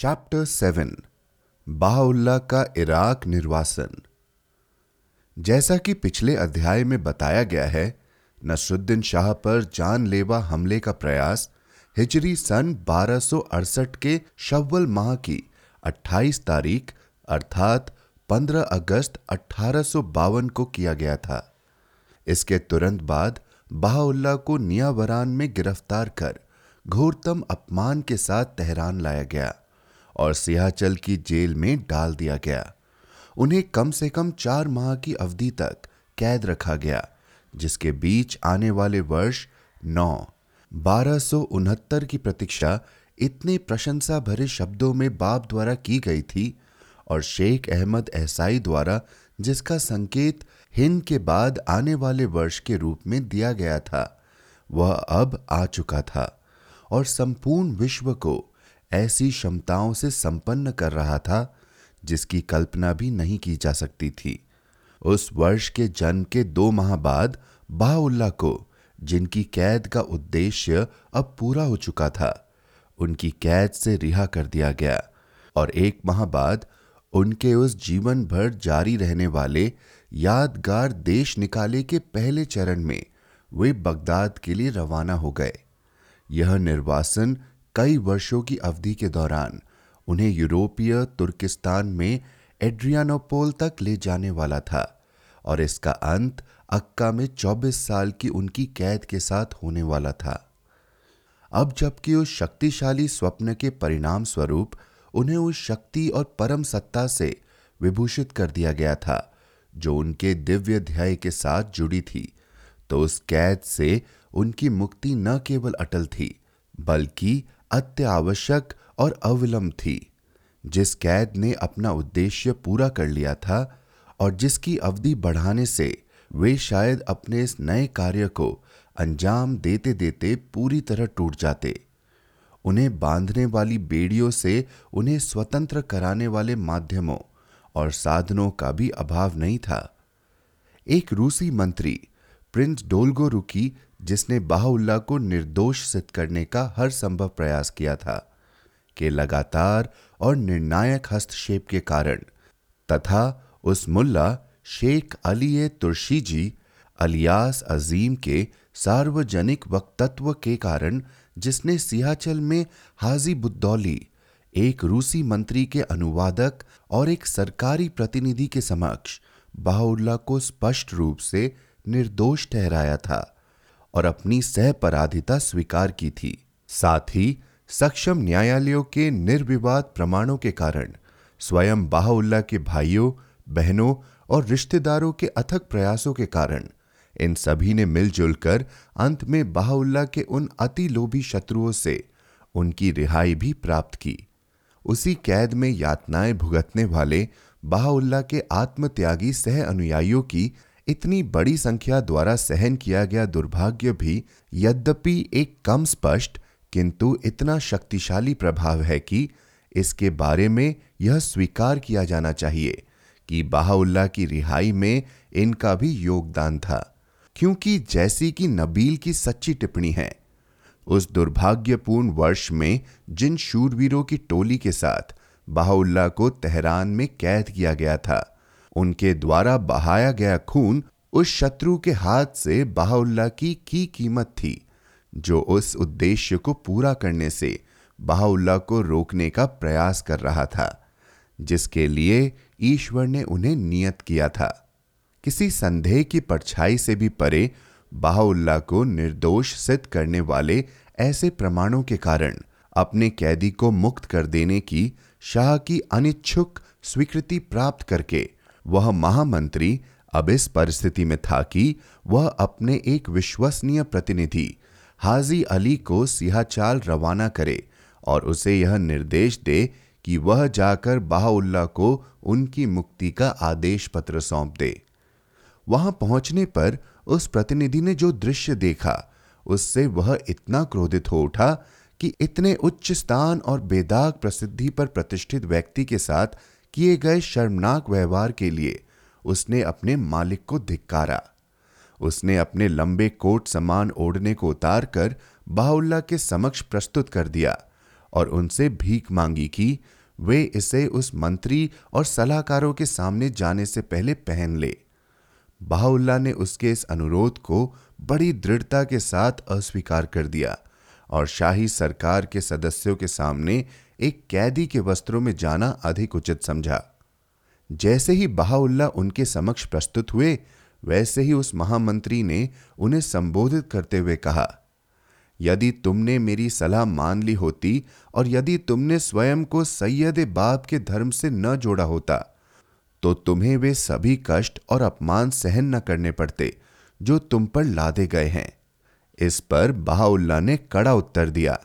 Chapter seven Baha'u'llah का Iraq निर्वासन। जैसा कि पिछले अध्याय में बताया गया है, नसरुद्दीन शाह पर जानलेवा हमले का प्रयास हिजरी सन 1268 के शव्वल माह की 28 तारीख, अर्थात 15 अगस्त अठारह सौ बावन को किया गया था। इसके तुरंत बाद बाहुल्ला को नियावरान में गिरफ़्तार कर घोरतम अपमान के साथ तेहरान लाया गया। और सियाचल की जेल में डाल दिया गया। उन्हें कम से कम चार माह की अवधि तक कैद रखा गया, जिसके बीच आने वाले वर्ष नौ। बारह की प्रतीक्षा इतने प्रशंसा भरे शब्दों में बाप द्वारा की गई थी और शेख अहमद एहसाई द्वारा, जिसका संकेत हिंद के बाद आने वाले वर्ष के रूप में दिया गया था, वह अब आ चुका था और संपूर्ण विश्व को ऐसी क्षमताओं से संपन्न कर रहा था, जिसकी कल्पना भी नहीं की जा सकती थी। उस वर्ष के जन्म के दो माह बाद बाउल्ला को, जिनकी कैद का उद्देश्य अब पूरा हो चुका था, उनकी कैद से रिहा कर दिया गया और एक माह बाद उनके उस जीवन भर जारी रहने वाले यादगार देश निकाले के पहले चरण में वे बगदाद के लिए रवाना हो गए। यह निर्वासन कई वर्षों की अवधि के दौरान उन्हें यूरोपीय तुर्किस्तान में एड्रियानोपोल तक ले जाने वाला था और इसका अंत अक्का में 24 साल की उनकी कैद के साथ होने वाला था। अब जबकि उस शक्तिशाली स्वप्न के परिणाम स्वरूप उन्हें उस शक्ति और परम सत्ता से विभूषित कर दिया गया था, जो उनके दिव्य ध्याय के साथ जुड़ी थी तो उस कैद से उनकी मुक्ति न केवल अटल थी, बल्कि अत्यावश्यक और अविलंब थी। जिस कैद ने अपना उद्देश्य पूरा कर लिया था और जिसकी अवधि बढ़ाने से वे शायद अपने इस नए कार्य को अंजाम देते देते पूरी तरह टूट जाते। उन्हें बांधने वाली बेड़ियों से उन्हें स्वतंत्र कराने वाले माध्यमों और साधनों का भी अभाव नहीं था। एक रूसी मंत्री, प्रिंस डोलगो रुकी जिसने बाहुल्ला को निर्दोष सिद्ध करने का हर संभव प्रयास किया था, के लगातार और निर्णायक हस्तक्षेप के कारण, तथा उस Mullah Sheikh Ali Turshi ji alias Azim के सार्वजनिक वक्तत्व के कारण, जिसने सियाचल में हाजी बुद्दौली, एक रूसी मंत्री के अनुवादक और एक सरकारी प्रतिनिधि के समक्ष, बाहुल्ला को स्पष्ट रूप से निर्दोष ठहराया था। और अपनी सहपराधिता स्वीकार की थी। साथ ही, सक्षम न्यायालयों के निर्विवाद प्रमाणों के कारण स्वयं बाहुल्ला के भाइयों, बहनों और रिश्तेदारों के अथक प्रयासों के कारण इन सभी ने मिलजुल कर अंत में बाहुल्ला के उन अति लोभी शत्रुओं से उनकी रिहाई भी प्राप्त की। उसी कैद में यातनाएँ भुगतने वाले बाहुल्ला के आत्मत्यागी सह अनुयायियों की इतनी बड़ी संख्या द्वारा सहन किया गया दुर्भाग्य भी यद्यपि एक कम स्पष्ट, किंतु इतना शक्तिशाली प्रभाव है कि इसके बारे में यह स्वीकार किया जाना चाहिए कि बाहुल्ला की रिहाई में इनका भी योगदान था, क्योंकि जैसी कि नबील की सच्ची टिप्पणी है। उस दुर्भाग्यपूर्ण वर्ष में जिन शूरवीरों की टोली के साथ बाहुल्ला को तेहरान में कैद किया गया था उनके द्वारा बहाया गया खून उस शत्रु के हाथ से बाहुल्ला की की कीमत थी, जो उस उद्देश्य को पूरा करने से बाहुल्ला को रोकने का प्रयास कर रहा था, जिसके लिए ईश्वर ने उन्हें नियत किया था। किसी संदेह की परछाई से भी परे बाहुल्ला को निर्दोष सिद्ध करने वाले ऐसे प्रमाणों के कारण अपने कैदी को मुक्त कर देने की शाह की अनिच्छुक स्वीकृति प्राप्त करके वह महामंत्री अब इस परिस्थिति में था कि वह अपने एक विश्वसनीय प्रतिनिधि, हाजी अली को सिहाचाल रवाना करे और उसे यह निर्देश दे कि वह जाकर बाहुल्ला को उनकी मुक्ति का आदेश पत्र सौंप दे। वहाँ पहुँचने पर उस प्रतिनिधि ने जो दृश्य देखा, उससे वह इतना क्रोधित हो उठा कि इतने उच्च स्थान और बेदाग प्रसिद्धि पर प्रतिष्ठित व्यक्ति के साथ किए गए शर्मनाक व्यवहार के लिए उसने अपने मालिक को धिक्कारा। उसने अपने लंबे कोट समान ओढ़ने को उतार कर बाहुल्ला के समक्ष प्रस्तुत कर दिया और उनसे भीख मांगी कि वे इसे उस मंत्री और सलाहकारों के सामने जाने से पहले पहन ले। बाहुल्ला ने उसके इस अनुरोध को बड़ी दृढ़ता के साथ अस्वीकार कर दिया और शाही सरकार के सदस्यों के सामने एक कैदी के वस्त्रों में जाना अधिक उचित समझा। जैसे ही बहाउल्ला उनके समक्ष प्रस्तुत हुए, वैसे ही उस महामंत्री ने उन्हें संबोधित करते हुए कहा, यदि तुमने मेरी सलाह मान ली होती और यदि तुमने स्वयं को सैयद बाप के धर्म से न जोड़ा होता तो तुम्हें वे सभी कष्ट और अपमान सहन न करने पड़ते, जो तुम पर लादे गए हैं। इस पर बहाउल्ला ने कड़ा उत्तर दिया।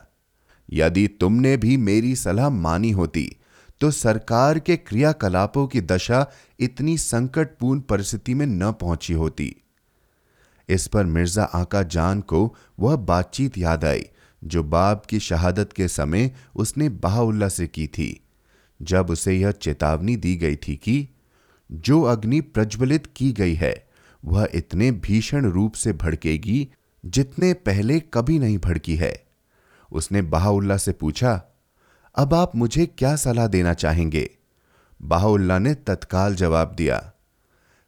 यदि तुमने भी मेरी सलाह मानी होती तो सरकार के क्रियाकलापों की दशा इतनी संकटपूर्ण परिस्थिति में न पहुँची होती। इस पर मिर्ज़ा आका जान को वह बातचीत याद आई, जो बाप की शहादत के समय उसने बहाउल्ला से की थी। जब उसे यह चेतावनी दी गई थी कि जो अग्नि प्रज्वलित की गई है, वह इतने भीषण रूप से भड़केगी जितने पहले कभी नहीं भड़की है। उसने बहाउल्ला से पूछा, अब आप मुझे क्या सलाह देना चाहेंगे? बाहुल्ला ने तत्काल जवाब दिया,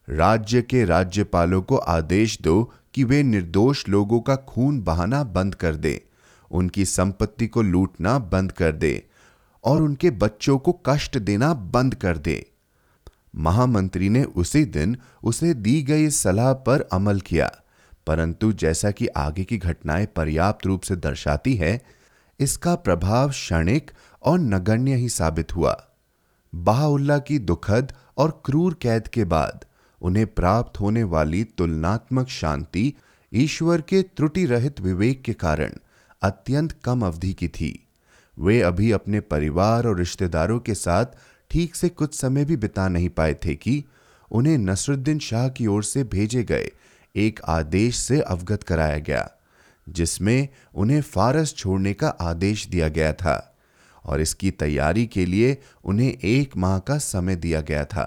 राज्य के राज्यपालों को आदेश दो कि वे निर्दोष लोगों का खून बहाना बंद कर दे, उनकी संपत्ति को लूटना बंद कर दे और उनके बच्चों को कष्ट देना बंद कर दे। महामंत्री ने उसी दिन उसे दी गई सलाह पर अमल किया। परंतु जैसा कि आगे की घटनाएँ पर्याप्त रूप से दर्शाती है, इसका प्रभाव क्षणिक और नगण्य ही साबित हुआ। बाहुल्ला की दुखद और क्रूर कैद के बाद उन्हें प्राप्त होने वाली तुलनात्मक शांति ईश्वर के त्रुटि रहित विवेक के कारण अत्यंत कम अवधि की थी। वे अभी अपने परिवार और रिश्तेदारों के साथ ठीक से कुछ समय भी बिता नहीं पाए थे कि उन्हें नसरुद्दीन शाह की ओर से भेजे गए एक आदेश से अवगत कराया गया, जिसमें उन्हें फारस छोड़ने का आदेश दिया गया था और इसकी तैयारी के लिए उन्हें एक माह का समय दिया गया था।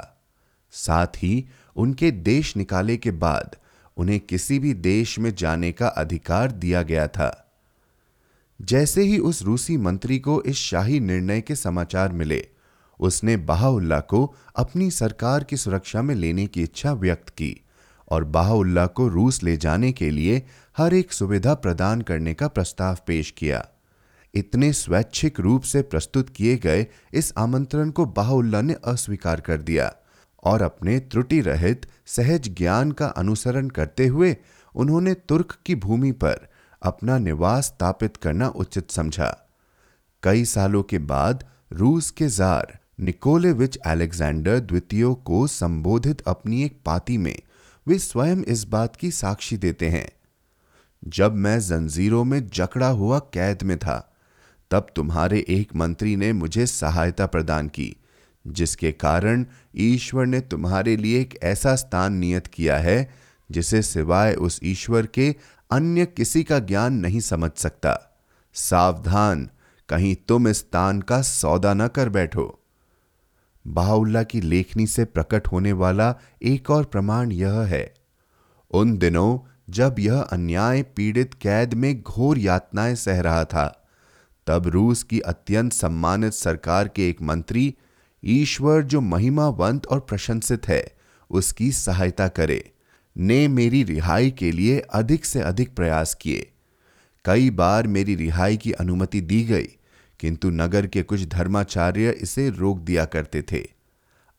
साथ ही उनके देश निकाले के बाद उन्हें किसी भी देश में जाने का अधिकार दिया गया था। जैसे ही उस रूसी मंत्री को इस शाही निर्णय के समाचार मिले, उसने बहाउल्ला को अपनी सरकार की सुरक्षा में लेने की इच्छा व्यक्त की। और बहाउल्ला को रूस ले जाने के लिए हर एक सुविधा प्रदान करने का प्रस्ताव पेश किया। इतने स्वैच्छिक रूप से प्रस्तुत किए गए इस आमंत्रण को बाहुल्ला ने अस्वीकार कर दिया और अपने त्रुटि रहित सहज ज्ञान का अनुसरण करते हुए उन्होंने तुर्क की भूमि पर अपना निवास स्थापित करना उचित समझा। कई सालों के बाद रूस के जार निकोलेविच अलेक्जेंडर द्वितीय को संबोधित अपनी एक पाती में वे स्वयं इस बात की साक्षी देते हैं। जब मैं जंजीरों में जकड़ा हुआ कैद में था, तब तुम्हारे एक मंत्री ने मुझे सहायता प्रदान की, जिसके कारण ईश्वर ने तुम्हारे लिए एक ऐसा स्थान नियत किया है, जिसे सिवाय उस ईश्वर के अन्य किसी का ज्ञान नहीं समझ सकता। सावधान, कहीं तुम इस स्थान का सौदा न कर बैठो। बाहुल्ला की लेखनी से प्रकट होने वाला एक और प्रमाण यह है। उन दिनों जब यह अन्याय पीड़ित कैद में घोर यातनाएँ सह रहा था, तब रूस की अत्यंत सम्मानित सरकार के एक मंत्री ईश्वर जो महिमावंत और प्रशंसित है, उसकी सहायता करे, ने मेरी रिहाई के लिए अधिक से अधिक प्रयास किए। कई बार मेरी रिहाई की अनुमति दी गई किंतु नगर के कुछ धर्माचार्य इसे रोक दिया करते थे।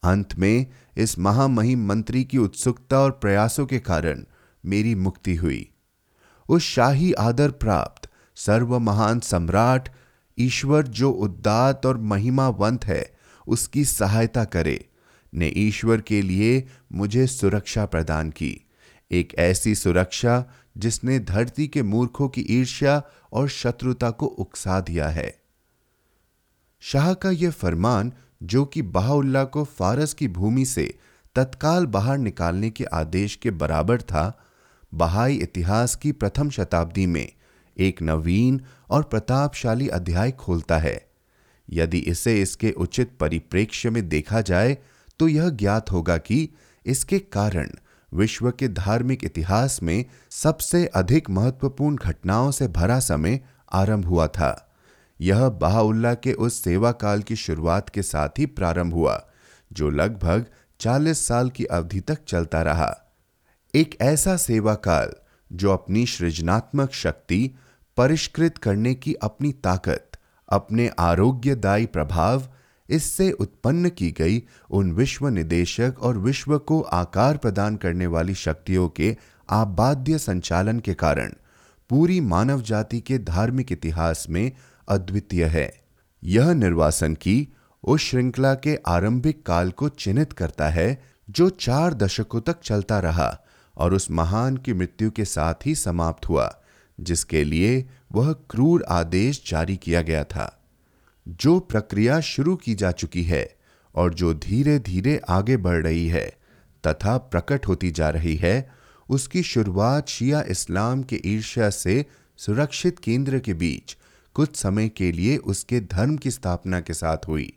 अंत में इस महामहिम मंत्री की उत्सुकता और प्रयासों के कारण मेरी मुक्ति हुई। उस शाही आदर प्राप्त सर्व महान सम्राट, ईश्वर जो उद्दात और महिमावंत है, उसकी सहायता करे, ने ईश्वर के लिए मुझे सुरक्षा प्रदान की। एक ऐसी सुरक्षा जिसने धरती के मूर्खों की ईर्ष्या और शत्रुता को उकसा दिया है। शाह का यह फरमान, जो कि बाहुल्ला को फारस की भूमि से तत्काल बाहर निकालने के आदेश के बराबर था, बहाई इतिहास की प्रथम शताब्दी में एक नवीन और प्रतापशाली अध्याय खोलता है। यदि इसे इसके उचित परिप्रेक्ष्य में देखा जाए तो यह ज्ञात होगा कि इसके कारण विश्व के धार्मिक इतिहास में सबसे अधिक महत्वपूर्ण घटनाओं से भरा समय आरंभ हुआ था। यह बहाउल्ला के उस सेवा काल की शुरुआत के साथ ही प्रारंभ हुआ, जो लगभग 40 साल की अवधि तक चलता रहा। एक ऐसा सेवा काल जो अपनी सृजनात्मक शक्ति परिष्कृत करने की अपनी ताकत, अपने आरोग्यदायी प्रभाव, इससे उत्पन्न की गई उन विश्व निदेशक और विश्व को आकार प्रदान करने वाली शक्तियों के आबाद्य संचालन के कारण, पूरी मानव जाति के धार्मिक इतिहास में अद्वितीय है। यह निर्वासन की उस श्रृंखला के आरंभिक काल को चिन्हित करता है, जो चार दशकों तक चलता रहा और उस महान की मृत्यु के साथ ही समाप्त हुआ, जिसके लिए वह क्रूर आदेश जारी किया गया था। जो प्रक्रिया शुरू की जा चुकी है और जो धीरे धीरे आगे बढ़ रही है तथा प्रकट होती जा रही है, उसकी शुरुआत शिया इस्लाम के ईर्ष्या से सुरक्षित केंद्र के बीच कुछ समय के लिए उसके धर्म की स्थापना के साथ हुई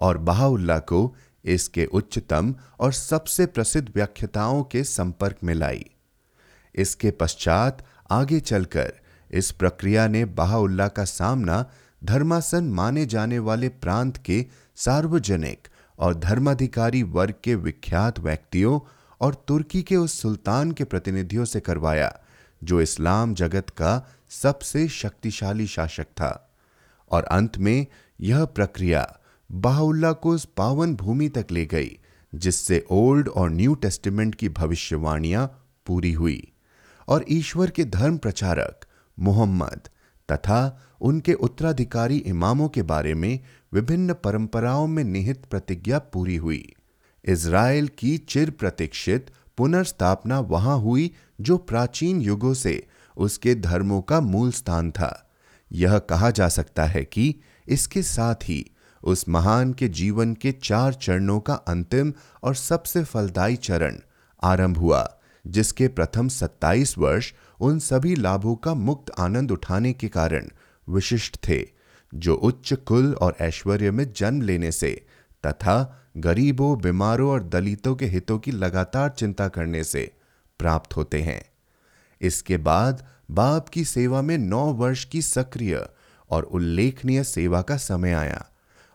और बहाउल्ला को इसके उच्चतम और सबसे प्रसिद्ध व्याख्याताओं के संपर्क में लाई। इसके पश्चात आगे चलकर इस प्रक्रिया ने बहाउल्ला का सामना धर्मासन माने जाने वाले प्रांत के सार्वजनिक और धर्माधिकारी वर्ग के विख्यात व्यक्तियों और तुर्की के उस सुल्तान के प्रतिनिधियों से करवाया, जो इस्लाम जगत का सबसे शक्तिशाली शासक था। और अंत में यह प्रक्रिया बाहुल्ला को उस पावन भूमि तक ले गई, जिससे ओल्ड और न्यू टेस्टिमेंट की भविष्यवाणियाँ पूरी हुई। और ईश्वर के धर्म प्रचारक मोहम्मद तथा उनके उत्तराधिकारी इमामों के बारे में विभिन्न परंपराओं में निहित प्रतिज्ञा पूरी हुई। इज़राइल की चिर प्रतीक्षित पुनर्स्थापना वहाँ हुई जो प्राचीन युगों से उसके धर्मों का मूल स्थान था। यह कहा जा सकता है कि इसके साथ ही उस महान के जीवन के चार चरणों का अंतिम और सबसे फलदायी चरण आरंभ हुआ, जिसके प्रथम 27 वर्ष उन सभी लाभों का मुक्त आनंद उठाने के कारण विशिष्ट थे, जो उच्च कुल और ऐश्वर्य में जन्म लेने से तथा गरीबों, बीमारों और दलितों के हितों की लगातार चिंता करने से प्राप्त होते हैं। इसके बाद बाप की सेवा में नौ वर्ष की सक्रिय और उल्लेखनीय सेवा का समय आया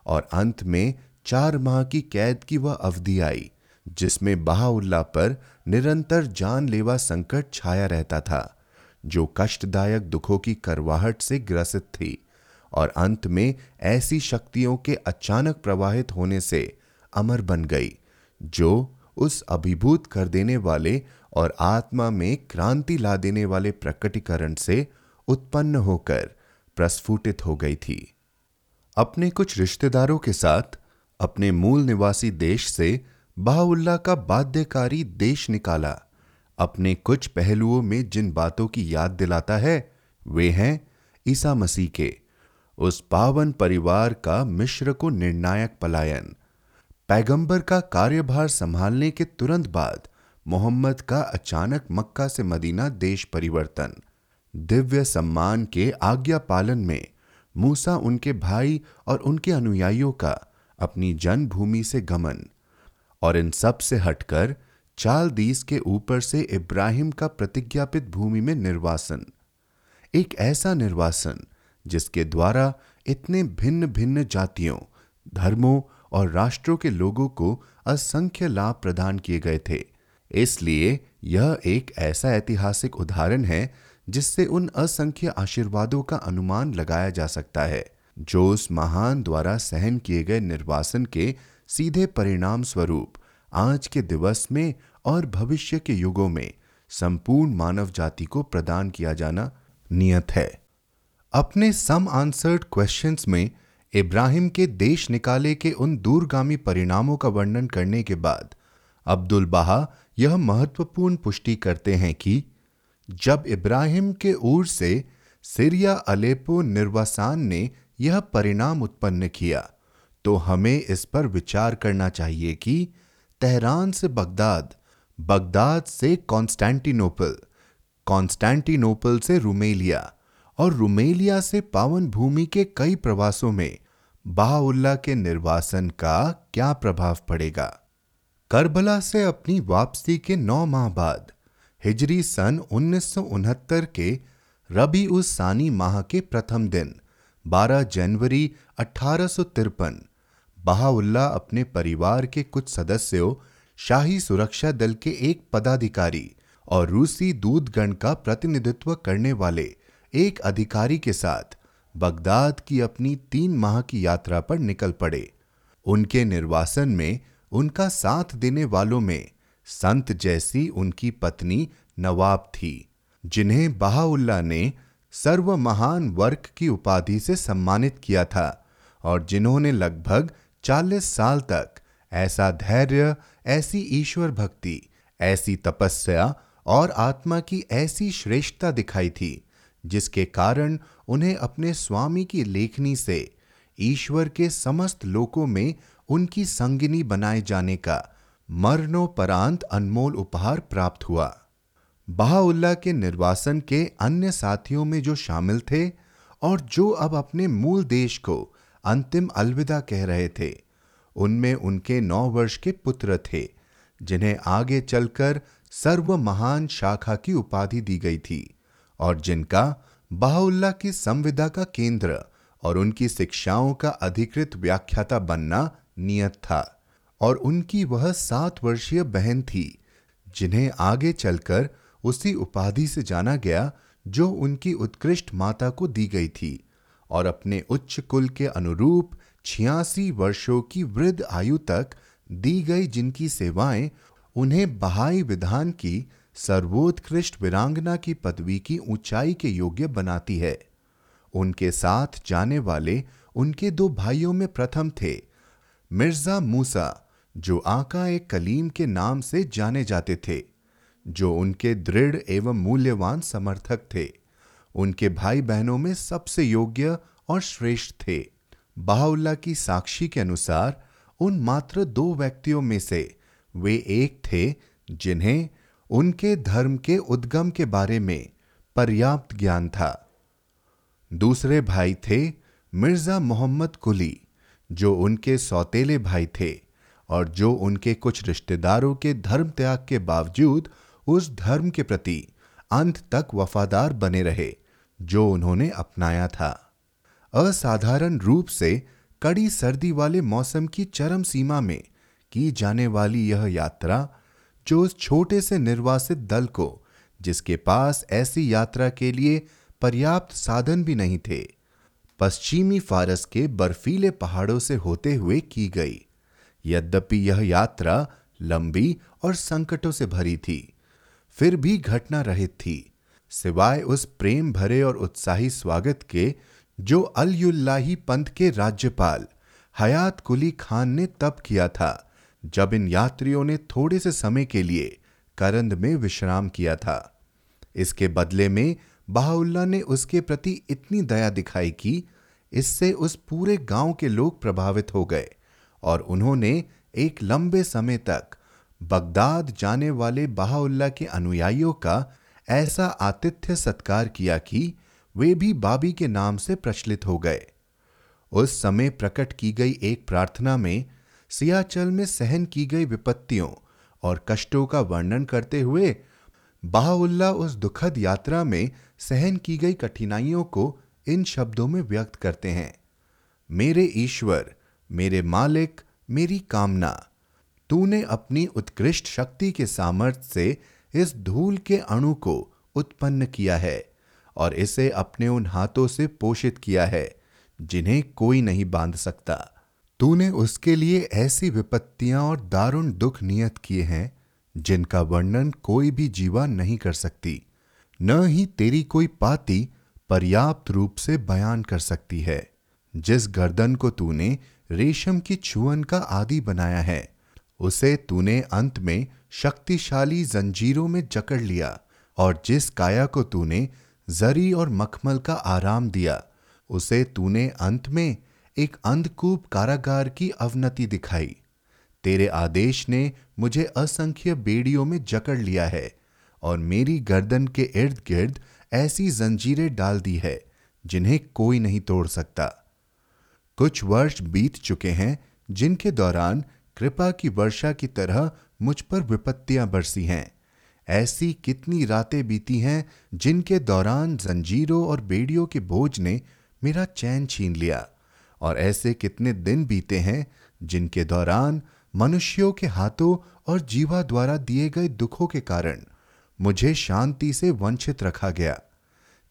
और अंत में चार माह की कैद की वह अवधि आई, जिसमें बहाउल्ला पर निरंतर जानलेवा संकट छाया रहता था, जो कष्टदायक दुखों की करवाहट से ग्रसित थी और अंत में ऐसी शक्तियों के अचानक प्रवाहित होने से अमर बन गई, जो उस अभिभूत कर देने वाले और आत्मा में क्रांति ला देने वाले प्रकटीकरण से उत्पन्न होकर प्रस्फुटित हो गई थी। अपने कुछ रिश्तेदारों के साथ, अपने मूल निवासी देश से बाहुल्ला का बाध्यकारी देश निकाला। अपने कुछ पहलुओं में जिन बातों की याद दिलाता है, वे हैं ईसा मसीह के, उस पावन परिवार का मिश्र को निर्णायक पलायन। पैगंबर का कार्यभार संभालने के तुरंत बाद मोहम्मद का अचानक मक्का से मदीना देश परिवर्तन। दिव्य सम्मान के आज्ञा पालन में मूसा उनके भाई और उनके अनुयायियों का अपनी जन्मभूमि से गमन और इन सबसे हटकर चाल दीस के ऊपर से इब्राहिम का प्रतिज्ञापित भूमि में निर्वासन। एक ऐसा निर्वासन जिसके द्वारा इतने भिन्न भिन्न जातियों, धर्मों और राष्ट्रों के लोगों को असंख्य लाभ प्रदान किए गए थे। इसलिए यह एक ऐसा ऐतिहासिक उदाहरण है जिससे उन असंख्य आशीर्वादों का अनुमान लगाया जा सकता है, जो उस महान द्वारा सहन किए गए निर्वासन के सीधे परिणाम स्वरूप आज के दिवस में और भविष्य के युगों में संपूर्ण मानव जाति को प्रदान किया जाना नियत है। अपने सम आंसर्ड क्वेश्चंस में इब्राहिम के देश निकाले के उन दूरगामी परिणामों का वर्णन करने के बाद अब्दुल बहा यह महत्वपूर्ण पुष्टि करते हैं कि जब इब्राहिम के ऊर से सिरिया अलेपो निर्वासान ने यह परिणाम उत्पन्न किया तो हमें इस पर विचार करना चाहिए कि तेहरान से बगदाद बगदाद से कॉन्स्टेंटिनोपल कॉन्स्टेंटिनोपल से रुमेलिया और रुमेलिया से पावन भूमि के कई प्रवासों में बाहुल्ला के निर्वासन का क्या प्रभाव पड़ेगा। करबला से अपनी वापसी के नौ माह बाद, हिजरी सन उन्नीस सौ उनहत्तर के रबी उस सानी माह के प्रथम दिन 12 जनवरी अठारह बहाउल्ला अपने परिवार के कुछ सदस्यों, शाही सुरक्षा दल के एक पदाधिकारी और रूसी दूतगण का प्रतिनिधित्व करने वाले एक अधिकारी के साथ बगदाद की अपनी तीन माह की यात्रा पर निकल पड़े। उनके निर्वासन में उनका साथ देने वालों में संत जैसी उनकी पत्नी नवाब थी, जिन्हें बहाउल्ला ने सर्व महान वर्क की उपाधि से सम्मानित किया था और जिन्होंने लगभग 40 साल तक ऐसा धैर्य, ऐसी ईश्वर भक्ति, ऐसी तपस्या और आत्मा की ऐसी श्रेष्ठता दिखाई थी, जिसके कारण उन्हें अपने स्वामी की लेखनी से ईश्वर के समस्त लोकों में उनकी संगिनी बनाए जाने का मरणोपरांत अनमोल उपहार प्राप्त हुआ। बहाउल्ला के निर्वासन के अन्य साथियों में जो शामिल थे और जो अब अपने मूल देश को अंतिम अलविदा कह रहे थे, उनमें उनके नौ वर्ष के पुत्र थे, जिन्हें आगे चलकर सर्व महान शाखा की उपाधि दी गई थी और जिनका बाहुल्ला की संविदा का केंद्र और उनकी शिक्षाओं का अधिकृत व्याख्याता बनना नियत था और उनकी वह सात वर्षीय बहन थी, जिन्हें आगे चलकर उसी उपाधि से जाना गया जो उनकी उत्कृष्ट माता को दी गई थी और अपने उच्च कुल के अनुरूप छियासी वर्षों की वृद्ध आयु तक दी गई जिनकी सेवाएँ उन्हें बहाई विधान की सर्वोत्कृष्ट वीरांगना की पदवी की ऊंचाई के योग्य बनाती है। उनके साथ जाने वाले उनके दो भाइयों में प्रथम थे मिर्ज़ा मूसा, जो आका एक कलीम के नाम से जाने जाते थे, जो उनके दृढ़ एवं मूल्यवान समर्थक थे, उनके भाई बहनों में सबसे योग्य और श्रेष्ठ थे। बाहुल्ला की साक्षी के अनुसार, उन मात्र दो व्यक्तियों में से वे एक थे, जिन्हें उनके धर्म के उद्गम के बारे में पर्याप्त ज्ञान था। दूसरे भाई थे मिर्ज़ा मोहम्मद कुली जो उनके सौतेले भाई थे और जो उनके कुछ रिश्तेदारों के धर्म त्याग के बावजूद उस धर्म के प्रति अंत तक वफादार बने रहे, जो उन्होंने अपनाया था। असाधारण रूप से कड़ी सर्दी वाले मौसम की चरम सीमा में की जाने वाली यह यात्रा, जो उस छोटे से निर्वासित दल को, जिसके पास ऐसी यात्रा के लिए पर्याप्त साधन भी नहीं थे पश्चिमी फारस के बर्फीले पहाड़ों से होते हुए की गई। यद्यपि यह यात्रा लंबी और संकटों से भरी थी, फिर भी घटना रहित थी। सिवाय उस प्रेम भरे और उत्साही स्वागत के, जो अलयुल्लाही पंथ के राज्यपाल हयात कुली खान ने तब किया था, जब इन यात्रियों ने थोड़े से समय के लिए करंद में विश्राम किया था। इसके बदले में बहाउल्ला ने उसके प्रति इतनी दया दिखाई कि इससे उस पूरे गाँव के लोग प्रभावित हो गए और उन्होंने एक लंबे समय तक बगदाद जाने वाले बहाउल्ला के अनुयायियों का ऐसा आतिथ्य सत्कार किया कि वे भी बाबी के नाम से प्रचलित हो गए। उस समय प्रकट की गई एक प्रार्थना में सियाचल में सहन की गई विपत्तियों और कष्टों का वर्णन करते हुए बाहुल्ला उस दुखद यात्रा में सहन की गई कठिनाइयों को इन शब्दों में व्यक्त करते हैं। मेरे ईश्वर, मेरे मालिक, मेरी कामना, तूने अपनी उत्कृष्ट शक्ति के सामर्थ्य से इस धूल के अणु को उत्पन्न किया है और इसे अपने उन हाथों से पोषित किया है, जिन्हें कोई नहीं बाँध सकता। तूने उसके लिए ऐसी विपत्तियाँ और दारुण दुख नियत किए हैं, जिनका वर्णन कोई भी जीवा नहीं कर सकती। न ही तेरी कोई पाती पर्याप्त रूप से बयान कर सकती है। जिस गर्दन को तूने रेशम की छुअन का आदि बनाया है, उसे तूने अंत में शक्तिशाली जंजीरों में जकड़ लिया और जिस काया को तूने जरी और मखमल का आराम दिया, उसे तूने अंत में एक अंधकूप कारागार की अवनति दिखाई। तेरे आदेश ने मुझे असंख्य बेड़ियों में जकड़ लिया है। और मेरी गर्दन के इर्द गिर्द ऐसी जंजीरें डाल दी है, जिन्हें कोई नहीं तोड़ सकता। कुछ वर्ष बीत चुके हैं, जिनके दौरान कृपा की वर्षा की तरह मुझ पर विपत्तियाँ बरसी हैं। ऐसी कितनी रातें बीती हैं, जिनके दौरान जंजीरों और बेड़ियों के बोझ ने मेरा चैन छीन लिया। और ऐसे कितने दिन बीते हैं, जिनके दौरान मनुष्यों के हाथों और जीवा द्वारा दिए गए दुखों के कारण मुझे शांति से वंचित रखा गया।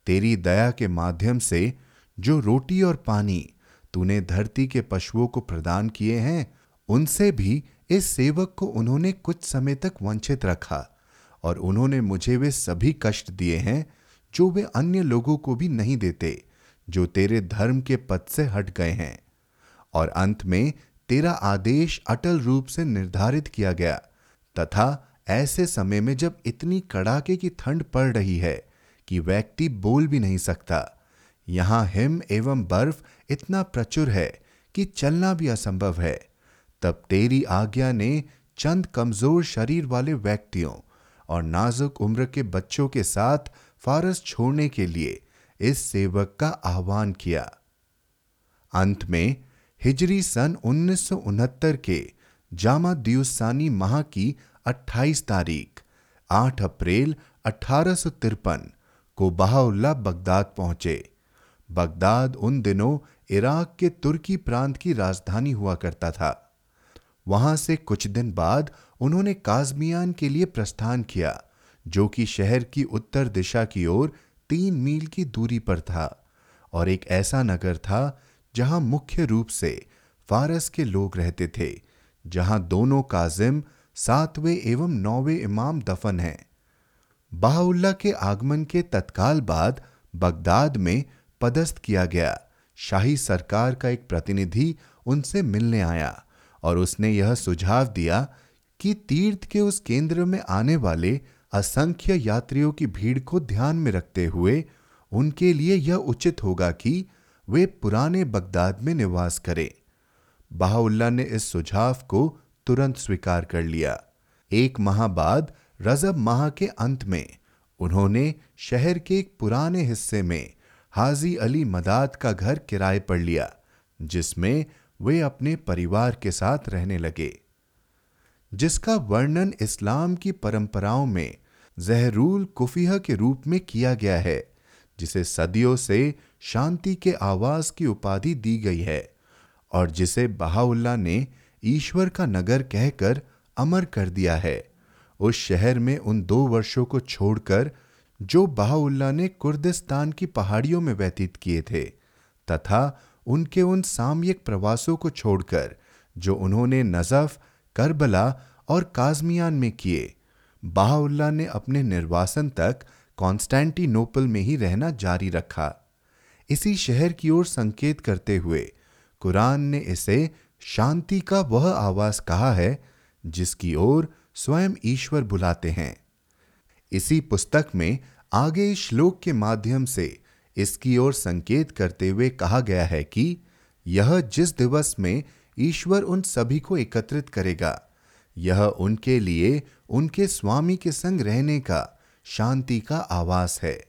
तेरी दया के माध्यम से जो रोटी और पानी तूने धरती के पशुओं को प्रदान किए हैं, उनसे भी इस सेवक को उन्होंने कुछ समय तक वंचित रखा और उन्होंने मुझे वे सभी कष्ट दिए हैं जो वे अन्य लोगों को भी नहीं देते, जो तेरे धर्म के पद से हट गए हैं। और अंत में तेरा आदेश अटल रूप से निर्धारित किया गया, तथा ऐसे समय में जब इतनी कड़ाके की ठंड पड़ रही है कि व्यक्ति बोल भी नहीं सकता, यहाँ हिम एवं बर्फ़ इतना प्रचुर है कि चलना भी असंभव है। तब तेरी आज्ञा ने चंद कमज़ोर शरीर वाले व्यक्तियों और नाजुक उम्र के बच्चों के साथ फारस छोड़ने के लिए इस सेवक का आह्वान किया। अंत में हिजरी सन उन्नीस सौ उनहत्तर के जामा दियुसानी माह की 28 तारीख 8 अप्रैल अठारह सौ तिरपन को बहाउल्ला बगदाद पहुँचे। बगदाद उन दिनों इराक के तुर्की प्रांत की राजधानी हुआ करता था। वहाँ से कुछ दिन बाद उन्होंने काजमियान के लिए प्रस्थान किया, जो कि शहर की उत्तर दिशा की ओर तीन मील की दूरी पर था और एक ऐसा नगर था जहाँ मुख्य रूप से फारस के लोग रहते थे, जहाँ दोनों काजिम सातवें एवं नौवें इमाम दफन हैं। बाहुल्ला के आगमन के तत्काल बाद बगदाद में पदस्थ किया गया। शाही सरकार का एक प्रतिनिधि उनसे मिलने आया और उसने यह सुझाव दिया कि तीर्थ के उस केंद्र में आने वाले असंख्य यात्रियों की भीड़ को ध्यान में रखते हुए उनके लिए यह उचित होगा कि वे पुराने बगदाद में निवास करें। बाहुल्ला ने इस सुझाव को तुरंत स्वीकार कर लिया। एक माह बाद रजब माह के अंत में उन्होंने शहर के एक पुराने हिस्से में हाजी अली मदाद का घर किराए पर लिया, जिसमें वे अपने परिवार के साथ रहने लगे, जिसका वर्णन इस्लाम की परंपराओं में जहरूल कुफिया के रूप में किया गया है, जिसे सदियों से शांति के आवाज़ की उपाधि दी गई है और जिसे बहाउल्ला ने ईश्वर का नगर कहकर अमर कर दिया है। उस शहर में उन दो वर्षों को छोड़कर जो बहाउल्ला ने कुर्दिस्तान की पहाड़ियों में व्यतीत किए थे, तथा उनके उन सामयिक प्रवासों को छोड़कर जो उन्होंने नजफ, करबला और काजमियान में किए, बाहुल्ला ने अपने निर्वासन तक कॉन्स्टेंटिनोपल में ही रहना जारी रखा। इसी शहर की ओर संकेत करते हुए कुरान ने इसे शांति का वह आवास कहा है जिसकी ओर स्वयं ईश्वर बुलाते हैं। इसी पुस्तक में आगे श्लोक के माध्यम से इसकी ओर संकेत करते हुए कहा गया है कि यह जिस दिवस में ईश्वर उन सभी को एकत्रित करेगा, यह उनके लिए उनके स्वामी के संग रहने का, शांति का आवास है।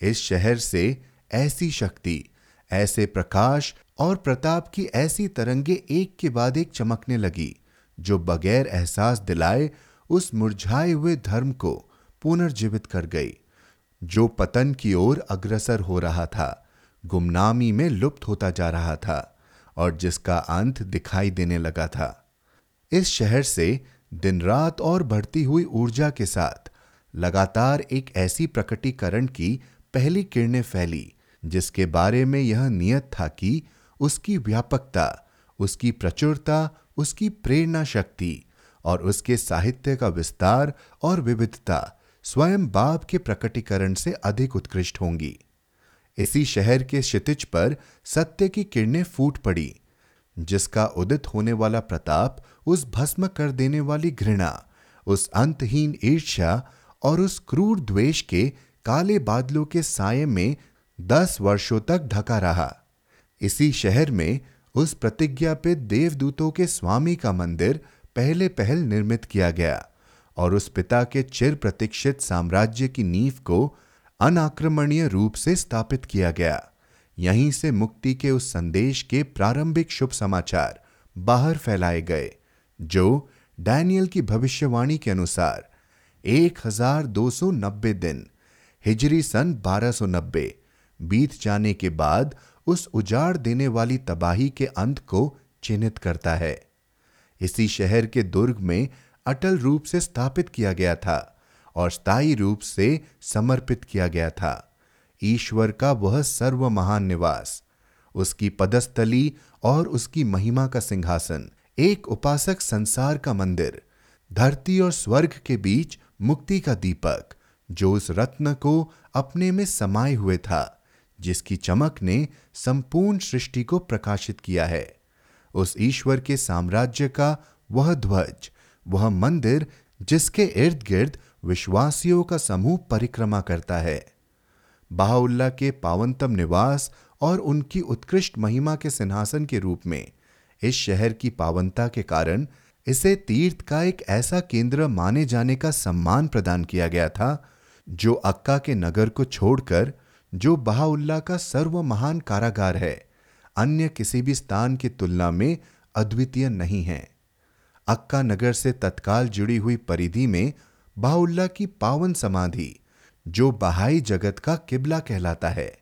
इस शहर से ऐसी शक्ति, ऐसे प्रकाश और प्रताप की ऐसी तरंगे एक के बाद एक चमकने लगी, जो बगैर एहसास दिलाए उस मुरझाए हुए धर्म को पुनर्जीवित कर गई, जो पतन की ओर अग्रसर हो रहा था, गुमनामी में लुप्त होता जा रहा था, और जिसका अंत दिखाई देने लगा था। इस शहर से दिन रात और बढ़ती हुई ऊर्जा के साथ लगातार एक ऐसी प्रकटीकरण की पहली किरणें फैली, जिसके बारे में यह नियत था कि उसकी व्यापकता, उसकी प्रचुरता, उसकी प्रेरणा शक्ति और उसके साहित्य का विस्तार और विविधता स्वयं बाप के प्रकटीकरण से अधिक उत्कृष्ट होंगी। इसी शहर के क्षितिज पर सत्य की किरणें फूट पड़ी, जिसका उदित होने वाला प्रताप, उस भस्म कर देने वाली घृणा, उस अंतहीन ईर्ष्या और उस क्रूर द्वेष के काले बादलों के साय में दस वर्षों तक ढका रहा। इसी शहर में उस प्रतिज्ञा पे देवदूतों के स्वामी का मंदिर पहले पहल निर्मित किया गया और उस पिता के चिर प्रतीक्षित साम्राज्य की नींव को अनाक्रमणीय रूप से स्थापित किया गया। यहीं से मुक्ति के उस संदेश के प्रारंभिक शुभ समाचार बाहर फैलाए गए, जो डैनियल की भविष्यवाणी के अनुसार 1290 दिन, हिजरी सन 1290 बीत जाने के बाद उस उजाड़ देने वाली तबाही के अंत को चिन्हित करता है। इसी शहर के दुर्ग में अटल रूप से स्थापित किया गया था और स्थायी रूप से समर्पित किया गया था। ईश्वर का वह सर्व महान निवास, उसकी पदस्थली और उसकी महिमा का सिंहासन, एक उपासक संसार का मंदिर, धरती और स्वर्ग के बीच मुक्ति का दीपक, जो उस रत्न को अपने में समाये हुए था। जिसकी चमक ने संपूर्ण सृष्टि को प्रकाशित किया है। उस ईश्वर के साम्राज्य का वह ध्वज, वह मंदिर जिसके इर्द गिर्द विश्वासियों का समूह परिक्रमा करता है। बाहुल्ला के पावनतम निवास और उनकी उत्कृष्ट महिमा के सिंहासन के रूप में इस शहर की पावनता के कारण इसे तीर्थ का एक ऐसा केंद्र माने जाने का सम्मान प्रदान किया गया था, जो अक्का के नगर को छोड़कर जो बहाउल्ला का सर्व महान कारागार है। अन्य किसी भी स्थान की तुलना में अद्वितीय नहीं है। अक्का नगर से तत्काल जुड़ी हुई परिधि में बाउल्ला की पावन समाधि, जो बहाई जगत का किबला कहलाता है।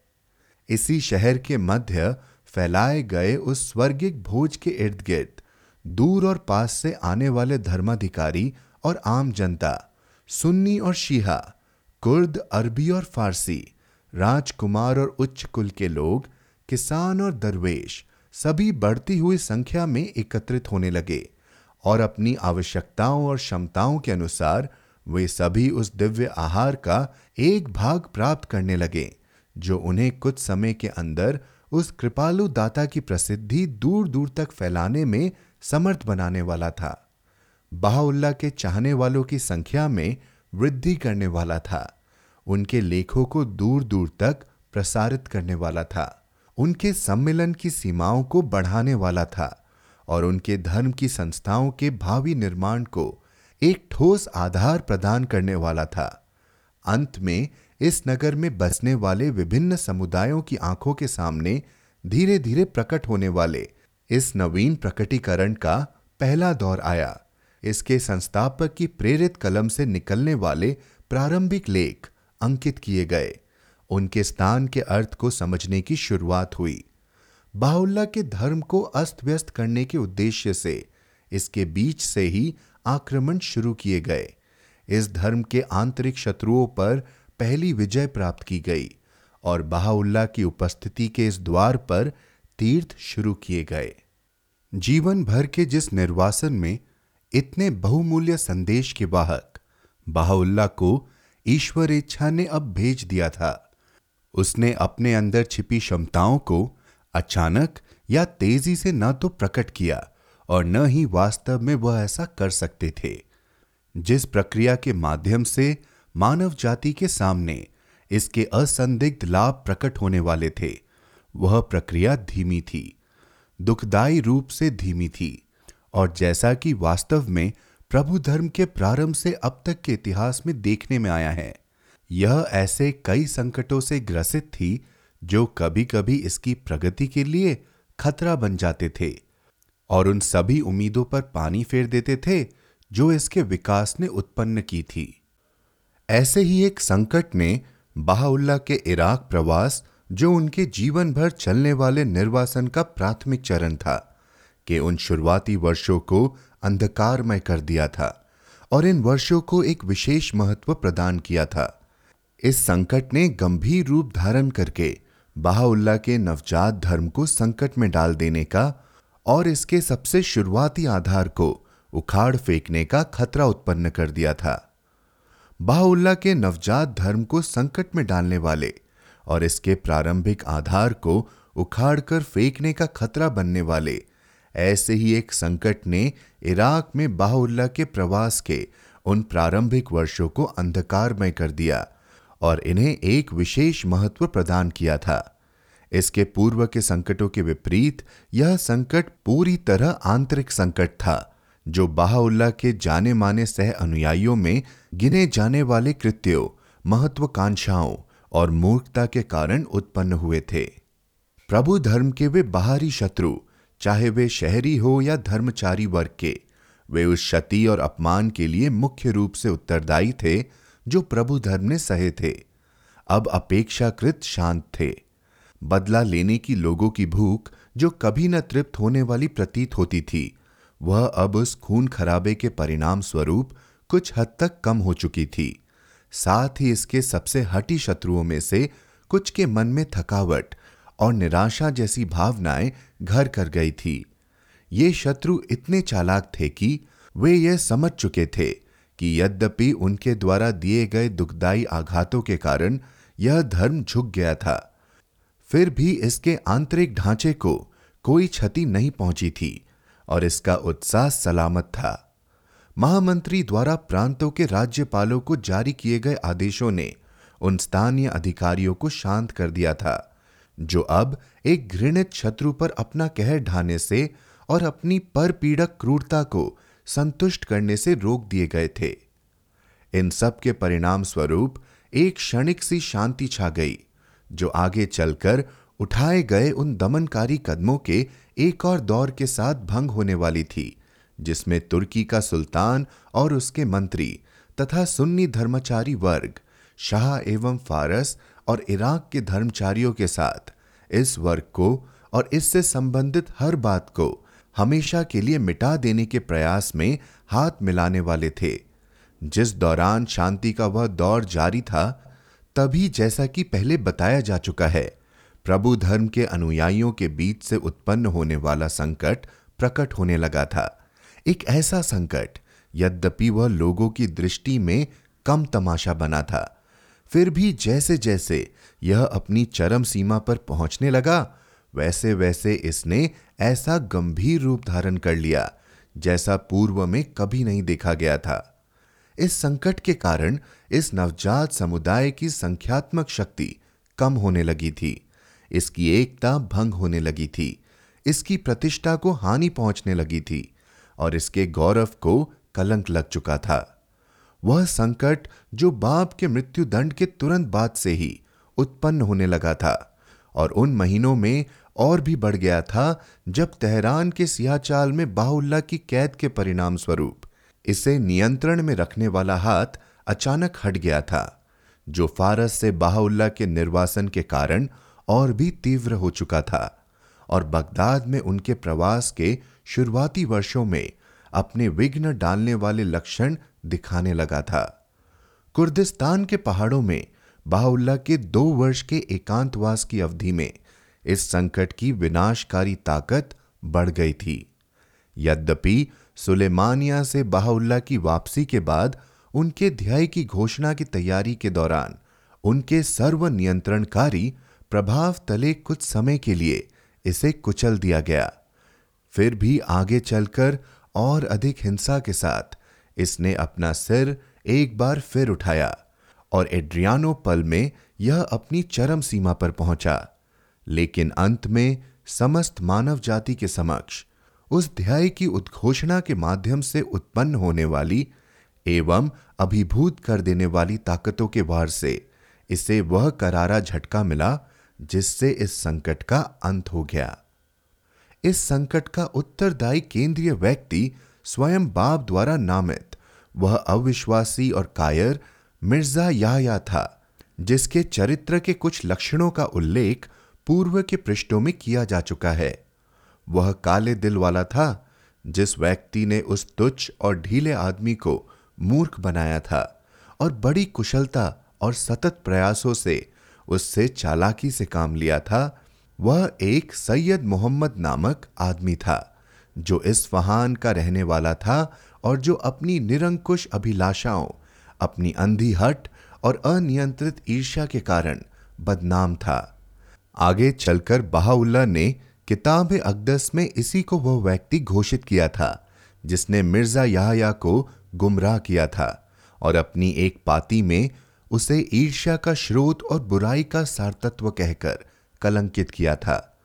इसी शहर के मध्य फैलाए गए उस स्वर्गिक भोज के इर्द गिर्द, दूर और पास से आने वाले धर्माधिकारी और आम जनता, सुन्नी और शीहा, कुर्द, अरबी और फारसी राजकुमार और उच्च कुल के लोग, किसान और दरवेश, सभी बढ़ती हुई संख्या में एकत्रित होने लगे और अपनी आवश्यकताओं और क्षमताओं के अनुसार वे सभी उस दिव्य आहार का एक भाग प्राप्त करने लगे, जो उन्हें कुछ समय के अंदर उस कृपालु दाता की प्रसिद्धि दूर दूर तक फैलाने में समर्थ बनाने वाला था। बाहुल्ला के चाहने वालों की संख्या में वृद्धि करने वाला था। उनके लेखों को दूर दूर तक प्रसारित करने वाला था। उनके सम्मेलन की सीमाओं को बढ़ाने वाला था और उनके धर्म की संस्थाओं के भावी निर्माण को एक ठोस आधार प्रदान करने वाला था। अंत में इस नगर में बसने वाले विभिन्न समुदायों की आँखों के सामने धीरे धीरे प्रकट होने वाले इस नवीन प्रकटीकरण का पहला दौर आया। इसके संस्थापक की प्रेरित कलम से निकलने वाले प्रारंभिक लेख अंकित किए गए। उनके स्थान के अर्थ को समझने की शुरुआत हुई। बाहुल्ला के धर्म को अस्त व्यस्त करने के उद्देश्य से इसके बीच से ही आक्रमण शुरू किए गए। इस धर्म के आंतरिक शत्रुओं पर पहली विजय प्राप्त की गई और बाहुल्ला की उपस्थिति के इस द्वार पर तीर्थ शुरू किए गए। जीवन भर के जिस निर्वासन में इतने बहुमूल्य संदेश के वाहक बहाउल्ला को ईश्वर इच्छा ने अब भेज दिया था। उसने अपने अंदर छिपी क्षमताओं को अचानक या तेज़ी से न तो प्रकट किया और न ही वास्तव में वह ऐसा कर सकते थे। जिस प्रक्रिया के माध्यम से मानव जाति के सामने इसके असंदिग्ध लाभ प्रकट होने वाले थे, वह प्रक्रिया धीमी थी, दुखदायी रूप से धीमी थी और जैसा कि वास्तव में प्रभु धर्म के प्रारंभ से अब तक के इतिहास में देखने में आया है। यह ऐसे कई संकटों से ग्रसित थी, जो कभी कभी इसकी प्रगति के लिए खतरा बन जाते थे, और उन सभी उम्मीदों पर पानी फेर देते थे, जो इसके विकास ने उत्पन्न की थी। ऐसे ही एक संकट ने बाहुल्ला के इराक प्रवास, जो उनके जीवन भर चलने वाले निर्वासन का प्राथमिक चरण था, कि उन शुरुआती वर्षों को अंधकारमय कर दिया था और इन वर्षों को एक विशेष महत्व प्रदान किया था। इस संकट ने गंभीर रूप धारण करके बाहुल्ला के नवजात धर्म को संकट में डाल देने का और इसके सबसे शुरुआती आधार को उखाड़ फेंकने का खतरा उत्पन्न कर दिया था। बाहुल्ला के नवजात धर्म को संकट में डालने वाले और इसके प्रारंभिक आधार को उखाड़कर फेंकने का खतरा बनने वाले ऐसे ही एक संकट ने इराक में बाहुल्ला के प्रवास के उन प्रारंभिक वर्षों को अंधकारमय कर दिया और इन्हें एक विशेष महत्व प्रदान किया था। इसके पूर्व के संकटों के विपरीत यह संकट पूरी तरह आंतरिक संकट था, जो बाहुल्ला के जाने माने सह अनुयायियों में गिने जाने वाले कृत्यों, महत्वाकांक्षाओं और मूर्खता के कारण उत्पन्न हुए थे। प्रभु धर्म के वे बाहरी शत्रु चाहे वे शहरी हो या धर्मचारी वर्ग के, वे उस क्षति और अपमान के लिए मुख्य रूप से उत्तरदायी थे, जो प्रभु धर्म ने सहे थे। अब अपेक्षाकृत शांत थे। बदला लेने की लोगों की भूख, जो कभी न तृप्त होने वाली प्रतीत होती थी, वह अब उस खून खराबे के परिणाम स्वरूप कुछ हद तक कम हो चुकी थी। साथ ही इसके सबसे हटी शत्रुओं में से कुछ के मन में थकावट और निराशा जैसी भावनाएँ घर कर गई थी। ये शत्रु इतने चालाक थे कि वे यह समझ चुके थे कि यद्यपि उनके द्वारा दिए गए दुखदायी आघातों के कारण यह धर्म झुक गया था, फिर भी इसके आंतरिक ढांचे को कोई क्षति नहीं पहुँची थी और इसका उत्साह सलामत था। महामंत्री द्वारा प्रांतों के राज्यपालों को जारी किए गए आदेशों ने उन स्थानीय अधिकारियों को शांत कर दिया था। जो अब एक घृणित शत्रु पर अपना कहर ढाने से और अपनी पर पीड़क क्रूरता को संतुष्ट करने से रोक दिए गए थे। इन सब के परिणाम स्वरूप एक क्षणिक सी शांति छा गई, जो आगे चलकर उठाए गए उन दमनकारी कदमों के एक और दौर के साथ भंग होने वाली थी, जिसमें तुर्की का सुल्तान और उसके मंत्री तथा सुन्नी धर्मचारी वर्ग, शाह एवं फारस और इराक के धर्मचारियों के साथ, इस वर्ग को और इससे संबंधित हर बात को हमेशा के लिए मिटा देने के प्रयास में हाथ मिलाने वाले थे। जिस दौरान शांति का वह दौर जारी था, तभी जैसा कि पहले बताया जा चुका है, प्रभु धर्म के अनुयायियों के बीच से उत्पन्न होने वाला संकट प्रकट होने लगा था। एक ऐसा संकट, यद्यपि वह लोगों की दृष्टि में कम तमाशा बना था। फिर भी जैसे जैसे यह अपनी चरम सीमा पर पहुँचने लगा, वैसे वैसे इसने ऐसा गंभीर रूप धारण कर लिया, जैसा पूर्व में कभी नहीं देखा गया था। इस संकट के कारण इस नवजात समुदाय की संख्यात्मक शक्ति कम होने लगी थी, इसकी एकता भंग होने लगी थी, इसकी प्रतिष्ठा को हानि पहुँचने लगी थी, और इसके गौरव को कलंक लग चुका था। वह संकट जो बाप के मृत्यु दंड के तुरंत बाद से ही उत्पन्न होने लगा था और उन महीनों में और भी बढ़ गया था जब तेहरान के सियाचाल में बाहुल्ला की कैद के परिणाम स्वरूप। इसे नियंत्रण में रखने वाला हाथ अचानक हट गया था, जो फारस से बाहुल्ला के निर्वासन के कारण और भी तीव्र हो चुका था और बगदाद में उनके प्रवास के शुरुआती वर्षों में अपने विघ्न डालने वाले लक्षण दिखाने लगा था। कुर्दिस्तान के पहाड़ों में बाहुल्ला के दो वर्ष के एकांतवास की अवधि में इस संकट की विनाशकारी ताकत बढ़ गई थी। यद्यपि सुलेमानिया से बाहुल्ला की वापसी के बाद उनके ध्याय की घोषणा की तैयारी के दौरान उनके सर्व नियंत्रणकारी प्रभाव तले कुछ समय के लिए इसे कुचल दिया गया। फिर भी आगे चलकर और अधिक हिंसा के साथ इसने अपना सिर एक बार फिर उठाया और एड्रियानो पल में यह अपनी चरम सीमा पर पहुँचा। लेकिन अंत में समस्त मानव जाति के समक्ष उस ध्याय की उद्घोषणा के माध्यम से उत्पन्न होने वाली एवं अभिभूत कर देने वाली ताकतों के वार से इसे वह करारा झटका मिला जिससे इस संकट का अंत हो गया। इस संकट का उत्तरदायी केंद्रीय व्यक्ति स्वयं बाप द्वारा नामित वह अविश्वासी और कायर मिर्ज़ा याया था, जिसके चरित्र के कुछ लक्षणों का उल्लेख पूर्व के पृष्ठों में किया जा चुका है। वह काले दिल वाला था, जिस व्यक्ति ने उस तुच्छ और ढीले आदमी को मूर्ख बनाया था और बड़ी कुशलता और सतत प्रयासों से उससे चालाकी से काम लिया था, वह एक सैयद मोहम्मद नामक आदमी था, जो इस फहान का रहने वाला था और जो अपनी निरंकुश अभिलाषाओं, अपनी अंधी हट और अनियंत्रित ईर्ष्या के कारण बदनाम था। आगे चलकर बहाउल्ला ने किताब अकदस में इसी को वह व्यक्ति घोषित किया था, जिसने मिर्ज़ा याहया को गुमराह किया था और अपनी एक पाती में उसे ईर्ष्या का स्रोत और बुराई का सारतत्व कहकर कलंकित किया था,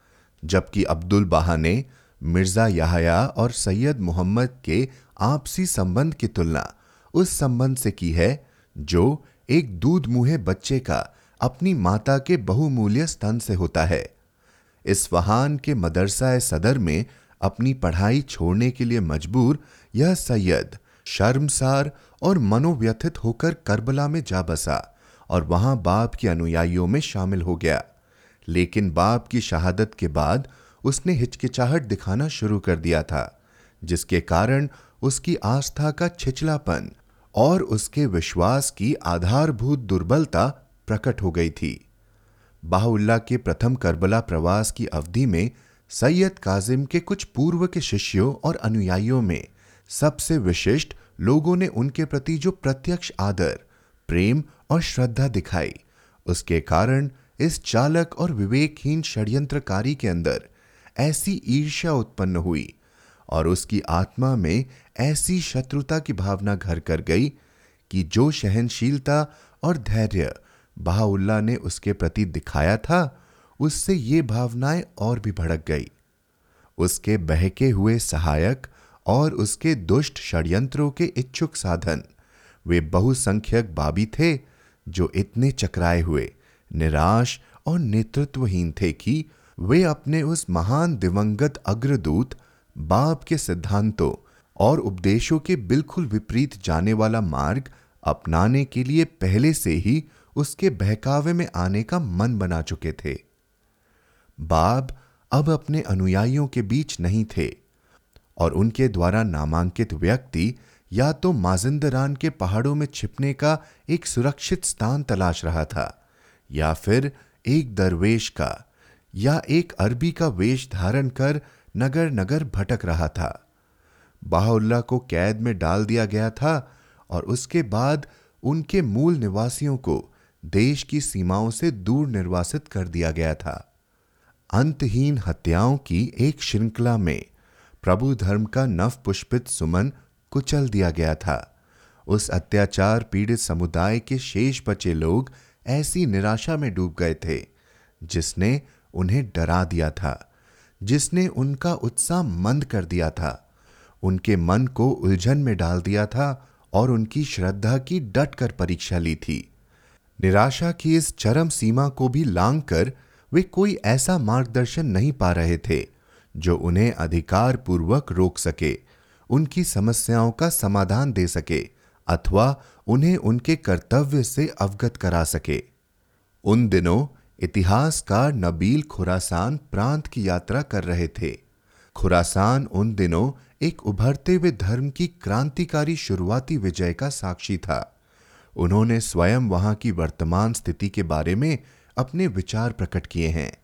जबकि अब्दुल बाहा ने मिर्ज़ा याहया और सैयद मोहम्मद के आपसी संबंध की तुलना उस संबंध से की है, जो एक दूध मुहे बच्चे का अपनी माता के बहुमूल्य स्तन से होता है। इस वहान के मदरसा सदर में अपनी पढ़ाई छोड़ने के लिए मजबूर यह सैयद शर्मसार और मनोव्यथित होकर करबला में जा बसा और वहाँ बाप के अनुयायियों में शामिल हो गया। लेकिन बाप की शहादत के बाद उसने हिचकिचाहट दिखाना शुरू कर दिया था, जिसके कारण उसकी आस्था का छिचलापन और उसके विश्वास की आधारभूत दुर्बलता प्रकट हो गई थी। बाहुल्ला के प्रथम करबला प्रवास की अवधि में सैयद काजिम के कुछ पूर्व के शिष्यों और अनुयायियों में सबसे विशिष्ट लोगों ने उनके प्रति जो प्रत्यक्ष आदर, प्रेम और श्रद्धा दिखाई, उसके कारण इस चालक और विवेकहीन षड्यंत्रकारी के अंदर ऐसी ईर्ष्या उत्पन्न हुई और उसकी आत्मा में ऐसी शत्रुता की भावना घर कर गई कि जो सहनशीलता और धैर्य बहाउल्ला ने उसके प्रति दिखाया था, उससे ये भावनाएँ और भी भड़क गई। उसके बहके हुए सहायक और उसके दुष्ट षड्यंत्रों के इच्छुक साधन, वे बहुसंख्यक बाबी थे जो इतने चकराए हुए, निराश और नेतृत्वहीन थे कि वे अपने उस महान दिवंगत अग्रदूत बाप के सिद्धांतों और उपदेशों के बिल्कुल विपरीत जाने वाला मार्ग अपनाने के लिए पहले से ही उसके बहकावे में आने का मन बना चुके थे। बाब अब अपने अनुयायियों के बीच नहीं थे और उनके द्वारा नामांकित व्यक्ति या तो माजिंदरान के पहाड़ों में छिपने का एक सुरक्षित स्थान तलाश रहा था या फिर एक दरवेश का या एक अरबी का वेश धारण कर नगर नगर भटक रहा था। बाहुल्ला को कैद में डाल दिया गया था और उसके बाद उनके मूल निवासियों को देश की सीमाओं से दूर निर्वासित कर दिया गया था। अंतहीन हत्याओं की एक श्रृंखला में प्रभु धर्म का नव पुष्पित सुमन कुचल दिया गया था। उस अत्याचार पीड़ित समुदाय के शेष बचे लोग ऐसी निराशा में डूब गए थे, जिसने उन्हें डरा दिया था, जिसने उनका उत्साह मंद कर दिया था। उनके मन को उलझन में डाल दिया था और उनकी श्रद्धा की डट कर परीक्षा ली थी। निराशा की इस चरम सीमा को भी लांग कर वे कोई ऐसा मार्गदर्शन नहीं पा रहे थे, जो उन्हें अधिकार पूर्वक रोक सके, उनकी समस्याओं का समाधान दे सके, अथवा उन्हें उनके कर्तव्य से अवगत करा सके। उन दिनों इतिहासकार नबील खुरासान प्रांत की यात्रा कर रहे थे। खुरासान उन दिनों एक उभरते हुए धर्म की क्रांतिकारी शुरुआती विजय का साक्षी था। उन्होंने स्वयं वहाँ की वर्तमान स्थिति के बारे में अपने विचार प्रकट किए हैं।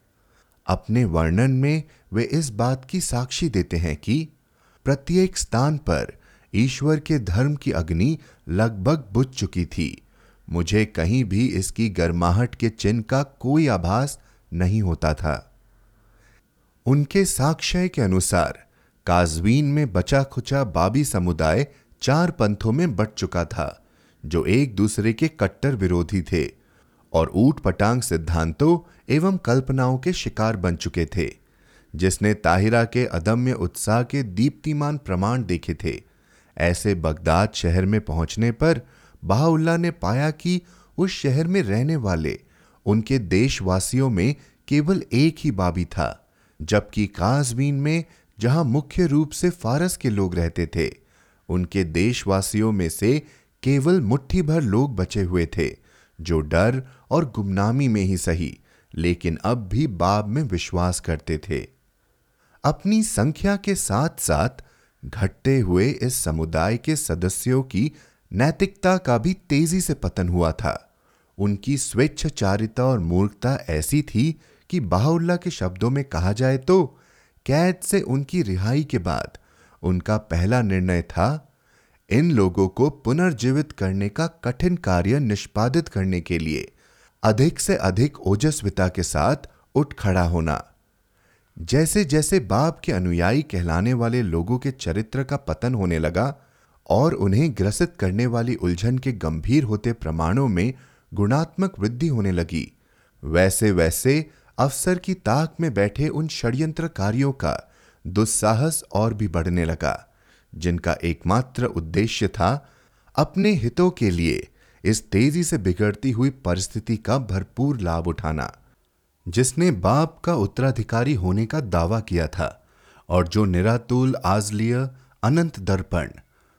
अपने वर्णन में वे इस बात की साक्षी देते हैं कि प्रत्येक स्थान पर ईश्वर के धर्म की अग्नि लगभग बुझ चुकी थी। मुझे कहीं भी इसकी गर्माहट के चिन्ह का कोई आभास नहीं होता था। उनके साक्ष्य के अनुसार काजवीन में बचा खुचा बाबी समुदाय चार पंथों में बट चुका था, जो एक दूसरे के कट्टर विरोधी थे और ऊट पटांग सिद्धांतों एवं कल्पनाओं के शिकार बन चुके थे, जिसने ताहिरा के अदम्य उत्साह के दीप्तिमान प्रमाण देखे थे। ऐसे बगदाद शहर में पहुँचने पर बहाउल्ला ने पाया कि उस शहर में रहने वाले उनके देशवासियों में केवल एक ही बाबी था, जबकि काजवीन में जहाँ मुख्य रूप से फारस के लोग रहते थे। उनके देशवासियों में से केवल मुट्ठी भर लोग बचे हुए थे, जो डर और गुमनामी में ही सही, लेकिन अब भी बाब में विश्वास करते थे। अपनी संख्या के साथ साथ घटते हुए इस समुदाय के सदस्यों की नैतिकता का भी तेज़ी से पतन हुआ था। उनकी स्वेच्छाचारिता और मूर्खता ऐसी थी कि बाहुल्ला के शब्दों में कहा जाए तो कैद से उनकी रिहाई के बाद उनका पहला निर्णय था इन लोगों को पुनर्जीवित करने का कठिन कार्य निष्पादित करने के लिए अधिक से अधिक ओजस्विता के साथ उठ खड़ा होना। जैसे जैसे बाप के अनुयायी कहलाने वाले लोगों के चरित्र का पतन होने लगा और उन्हें ग्रसित करने वाली उलझन के गंभीर होते प्रमाणों में गुणात्मक वृद्धि होने लगी वैसे वैसे अफसर की ताक में बैठे उन षड्यंत्रकारियों का दुस्साहस और भी बढ़ने लगा, जिनका एकमात्र उद्देश्य था अपने हितों के लिए इस तेज़ी से बिगड़ती हुई परिस्थिति का भरपूर लाभ उठाना, जिसने बाप का उत्तराधिकारी होने का दावा किया था और जो निरातुल, आजलिय, अनंत दर्पण,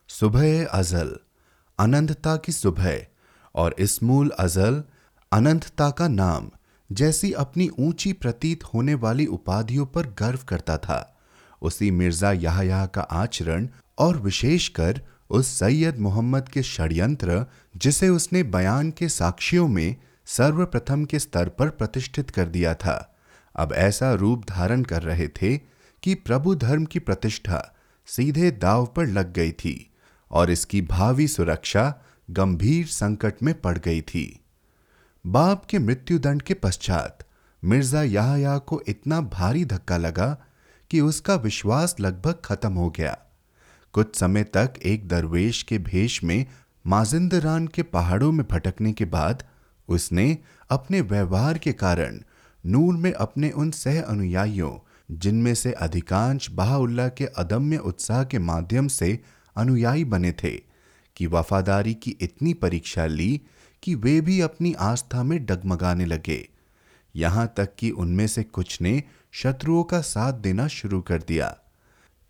सुबह अजल, अनंतता की सुबह और इसमूल अजल, अनंतता का नाम जैसी अपनी ऊँची प्रतीत होने वाली उपाधियों पर गर्व करता था। उसी मिर्ज़ा याहया का आचरण और विशेषकर उस सैयद मोहम्मद के षड्यंत्र, जिसे उसने बयान के साक्षियों में सर्वप्रथम के स्तर पर प्रतिष्ठित कर दिया था, अब ऐसा रूप धारण कर रहे थे कि प्रभु धर्म की प्रतिष्ठा सीधे दाव पर लग गई थी और इसकी भावी सुरक्षा गंभीर संकट में पड़ गई थी। बाप के मृत्युदंड के पश्चात मिर्ज़ा याहया को इतना भारी धक्का लगा कि उसका विश्वास लगभग खत्म हो गया। कुछ समय तक एक दरवेश के भेष में माजिंदरान के पहाड़ों में भटकने के बाद उसने अपने व्यवहार के कारण नूर में अपने उन सह अनुयायियों, जिनमें से अधिकांश बहाउल्ला के अदम्य उत्साह के माध्यम से अनुयायी बने थे, कि वफादारी की इतनी परीक्षा ली कि वे भी अपनी आस्था में डगमगाने लगे। यहाँ तक कि उनमें से कुछ ने शत्रुओं का साथ देना शुरू कर दिया।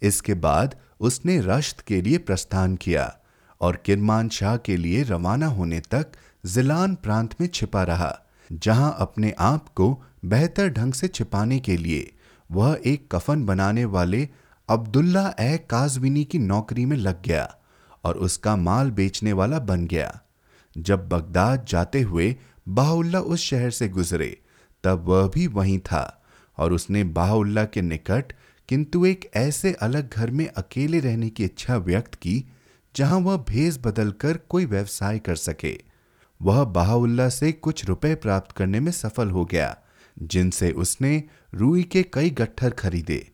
इसके बाद उसने रश्त के लिए प्रस्थान किया और किरमान शाह के लिए रवाना होने तक जिलान प्रांत में छिपा रहा, जहाँ अपने आप को बेहतर ढंग से छिपाने के लिए वह एक कफन बनाने वाले अब्दुल्ला ए काजविनी की नौकरी में लग गया और उसका माल बेचने वाला बन गया। जब बगदाद जाते हुए बाहुल्ला उस शहर से गुजरे, तब वह भी वहीं था और उसने बाहुल्ला के निकट किंतु एक ऐसे अलग घर में अकेले रहने की इच्छा व्यक्त की, जहाँ वह भेस बदलकर कोई व्यवसाय कर सके। वह बाहुल्ला से कुछ रुपए प्राप्त करने में सफल हो गया, जिनसे उसने रूई के कई गट्ठर खरीदे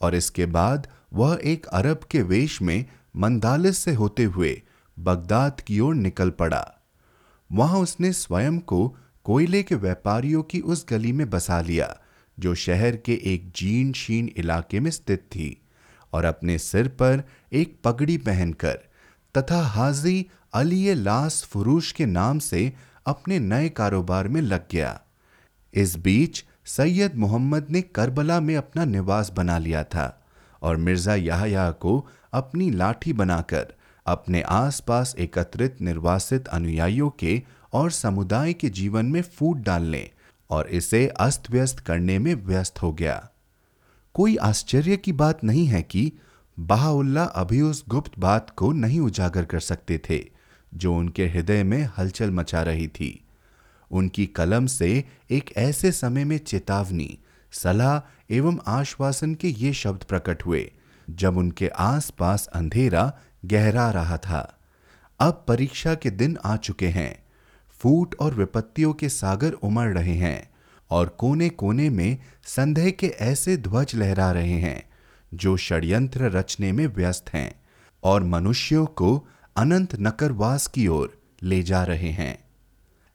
और इसके बाद वह एक अरब के वेश में मंदालिस से होते हुए बगदाद की ओर निकल पड़ा। वहाँ उसने स्वयं को कोयले के व्यापारियों की उस गली में बसा लिया, जो शहर के एक जीन शीन इलाके में स्थित थी, और अपने सिर पर एक पगड़ी पहनकर तथा हाजी अली लास फुरूश के नाम से अपने नए कारोबार में लग गया। इस बीच सैयद मोहम्मद ने करबला में अपना निवास बना लिया था, और मिर्ज़ा याहया को अपनी लाठी बनाकर अपने आसपास एकत्रित निर्वासित अनुयायियों के और समुदाय के जीवन में फूट डालने और इसे अस्त व्यस्त करने में व्यस्त हो गया। कोई आश्चर्य की बात नहीं है कि बहाउल्ला अभी उस गुप्त बात को नहीं उजागर कर सकते थे, जो उनके हृदय में हलचल मचा रही थी। उनकी कलम से एक ऐसे समय में चेतावनी, सलाह एवं आश्वासन के ये शब्द प्रकट हुए, जब उनके आसपास अंधेरा गहरा रहा था। अब परीक्षा के दिन आ चुके हैं। फूट और विपत्तियों के सागर उमड़ रहे हैं और कोने कोने में संदेह के ऐसे ध्वज लहरा रहे हैं, जो षड्यंत्र रचने में व्यस्त हैं और मनुष्यों को अनंत नकरवास की ओर ले जा रहे हैं।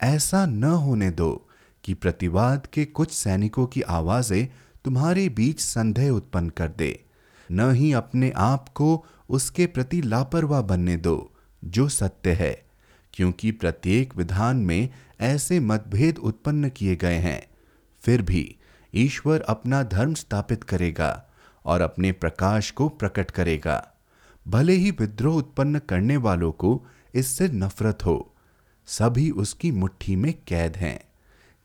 ऐसा न होने दो कि प्रतिवाद के कुछ सैनिकों की आवाज़ें तुम्हारे बीच संदेह उत्पन्न कर दे। न ही अपने आप को उसके प्रति लापरवाह बनने दो, जो सत्य है, क्योंकि प्रत्येक विधान में ऐसे मतभेद उत्पन्न किए गए हैं। फिर भी ईश्वर अपना धर्म स्थापित करेगा और अपने प्रकाश को प्रकट करेगा। भले ही विद्रोह उत्पन्न करने वालों को इससे नफरत हो, सभी उसकी मुट्ठी में कैद हैं।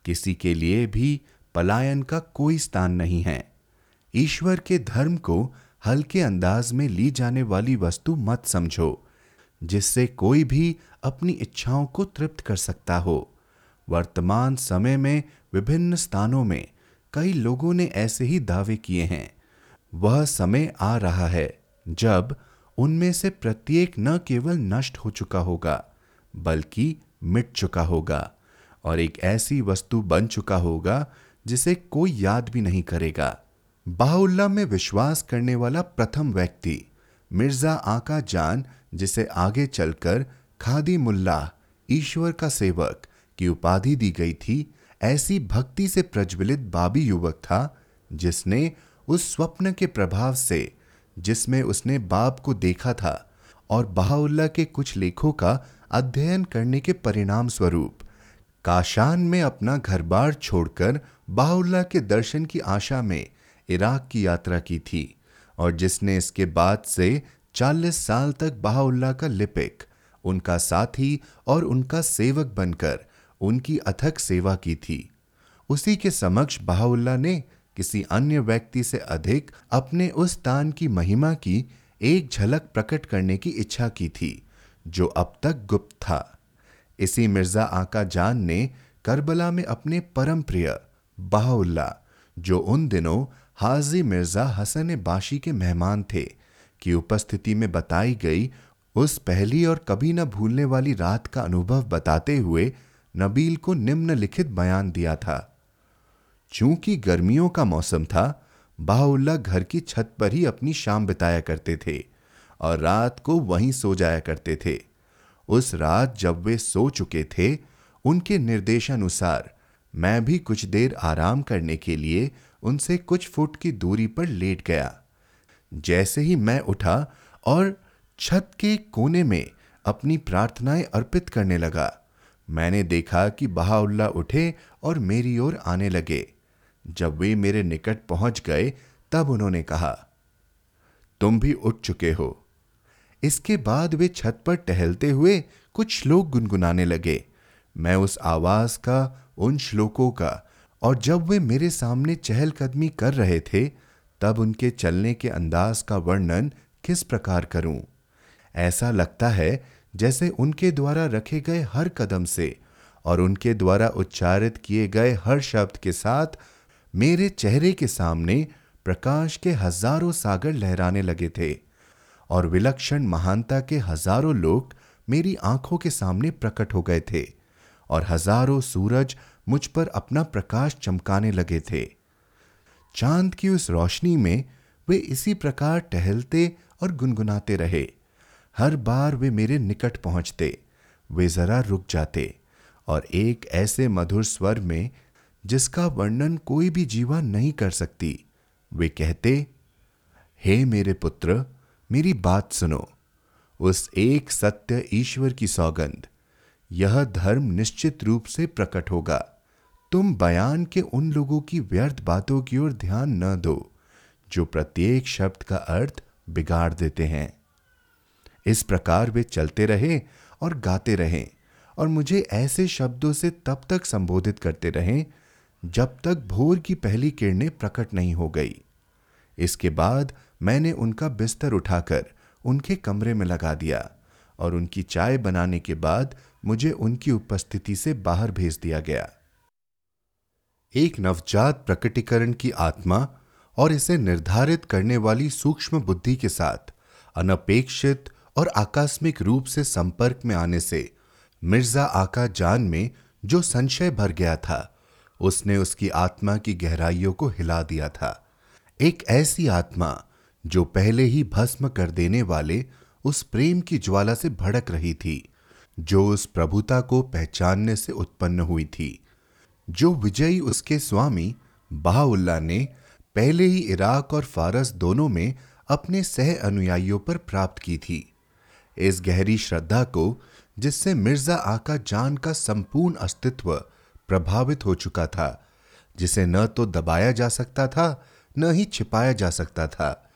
किसी के लिए भी पलायन का कोई स्थान नहीं है। ईश्वर के धर्म को हल्के अंदाज में ली जाने वाली वस्तु मत समझो, जिससे कोई भी अपनी इच्छाओं को तृप्त कर सकता हो। वर्तमान समय में विभिन्न स्थानों में कई लोगों ने ऐसे ही दावे किए हैं। वह समय आ रहा है जब उनमें से प्रत्येक न केवल नष्ट हो चुका होगा, बल्कि मिट चुका होगा और एक ऐसी वस्तु बन चुका होगा जिसे कोई याद भी नहीं करेगा। बाहुल्ला में विश्वास करने वाला प्रथम व्यक्ति, मिर्ज़ा आका जान, जिसे आगे चलकर खादी मुल्ला, ईश्वर का सेवक, की उपाधि दी गई थी, ऐसी भक्ति से प्रज्वलित बाबी युवक था, जिसने उस स्वप्न के प्रभाव से, जिसमें उसने बाप को देखा था, और बहाउल्ला के कुछ लेखों का अध्ययन करने के परिणाम स्वरूप, काशान में अपना घर बार छोड़कर बाहुल्ला के दर्शन की आशा में इराक की यात्रा की थी और जिसने इसके बाद से 40 साल तक बहाउल्ला का लिपिक, उनका साथी और उनका सेवक बनकर उनकी अथक सेवा की थी। उसी के समक्ष बहाउल्ला ने किसी अन्य व्यक्ति से अधिक अपने उस तान की महिमा की एक झलक प्रकट करने की इच्छा की थी, जो अब तक गुप्त था। इसी मिर्ज़ा आका जान ने करबला में अपने परम प्रिय बहाउल्ला, जो उन दिनों हाजी मिर्ज़ा हसन बाशी के मेहमान थे, की उपस्थिति में बताई गई उस पहली और कभी न भूलने वाली रात का अनुभव बताते हुए नबील को निम्नलिखित बयान दिया था। चूँकि गर्मियों का मौसम था, बाहुल्ला घर की छत पर ही अपनी शाम बिताया करते थे और रात को वहीं सो जाया करते थे। उस रात जब वे सो चुके थे, उनके निर्देशानुसार मैं भी कुछ देर आराम करने के लिए उनसे कुछ फुट की दूरी पर लेट गया। जैसे ही मैं उठा और छत के कोने में अपनी प्रार्थनाएँ अर्पित करने लगा, मैंने देखा कि बहाउल्ला उठे और मेरी ओर आने लगे। जब वे मेरे निकट पहुँच गए, तब उन्होंने कहा, तुम भी उठ चुके हो। इसके बाद वे छत पर टहलते हुए कुछ श्लोक गुनगुनाने लगे। मैं उस आवाज़ का, उन श्लोकों का और जब वे मेरे सामने चहलकदमी कर रहे थे, तब उनके चलने के अंदाज का वर्णन किस प्रकार करूँ? ऐसा लगता है जैसे उनके द्वारा रखे गए हर कदम से और उनके द्वारा उच्चारित किए गए हर शब्द के साथ मेरे चेहरे के सामने प्रकाश के हज़ारों सागर लहराने लगे थे और विलक्षण महानता के हज़ारों लोग मेरी आँखों के सामने प्रकट हो गए थे और हज़ारों सूरज मुझ पर अपना प्रकाश चमकाने लगे थे। चाँद की उस रोशनी में वे इसी प्रकार टहलते और गुनगुनाते रहे। हर बार वे मेरे निकट पहुँचते, वे जरा रुक जाते और एक ऐसे मधुर स्वर में, जिसका वर्णन कोई भी जीवा नहीं कर सकती, वे कहते, हे मेरे पुत्र, मेरी बात सुनो। उस एक सत्य ईश्वर की सौगंध, यह धर्म निश्चित रूप से प्रकट होगा। तुम बयान के उन लोगों की व्यर्थ बातों की ओर ध्यान न दो, जो प्रत्येक शब्द का अर्थ बिगाड़ देते हैं। इस प्रकार वे चलते रहे और गाते रहे और मुझे ऐसे शब्दों से तब तक संबोधित करते रहे, जब तक भोर की पहली किरणें प्रकट नहीं हो गई। इसके बाद मैंने उनका बिस्तर उठाकर उनके कमरे में लगा दिया और उनकी चाय बनाने के बाद मुझे उनकी उपस्थिति से बाहर भेज दिया गया। एक नवजात प्रकटीकरण की आत्मा और इसे निर्धारित करने वाली सूक्ष्म बुद्धि के साथ अनपेक्षित और आकस्मिक रूप से संपर्क में आने से मिर्ज़ा आका जान में जो संशय भर गया था, उसने उसकी आत्मा की गहराइयों को हिला दिया था। एक ऐसी आत्मा जो पहले ही भस्म कर देने वाले उस प्रेम की ज्वाला से भड़क रही थी, जो उस प्रभुता को पहचानने से उत्पन्न हुई थी। जो विजयी उसके स्वामी बहाउल्ला ने पहले ही इराक और फारस दोनों में अपने सह अनुयायियों पर प्राप्त की थी। इस गहरी श्रद्धा को, जिससे मिर्ज़ा आका जान का संपूर्ण अस्तित्व प्रभावित हो चुका था, जिसे न तो दबाया जा सकता था, न ही छिपाया जा सकता था,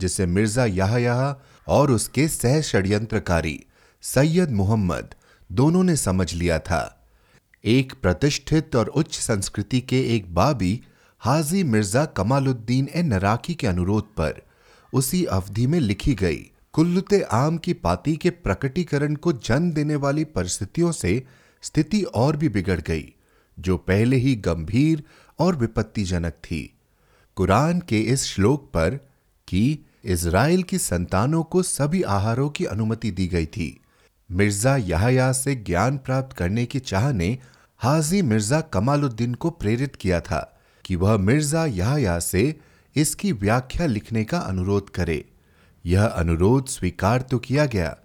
जिसे मिर्ज़ा याह और उसके सह षड्यंत्रकारी सैयद मोहम्मद दोनों ने समझ लिया था। एक प्रतिष्ठित और उच्च संस्कृति के एक बाबी, हाजी मिर्ज़ा कमालुद्दीन ए नराकी के अनुरोध पर उसी अवधि में लिखी गई, कुल्लुते आम की पाती के प्रकटीकरण को जन्म देने वाली परिस्थितियों से स्थिति और भी बिगड़ गई, जो पहले ही गंभीर और विपत्तिजनक थी। कुरान के इस श्लोक पर कि इज़राइल की संतानों को सभी आहारों की अनुमति दी गई थी। मिर्ज़ा याहया से ज्ञान प्राप्त करने की चाह ने हाजी मिर्ज़ा कमालुद्दीन को प्रेरित किया था कि वह मिर्ज़ा याहया से इसकी व्याख्या लिखने का अनुरोध करे। यह अनुरोध स्वीकार तो किया गया,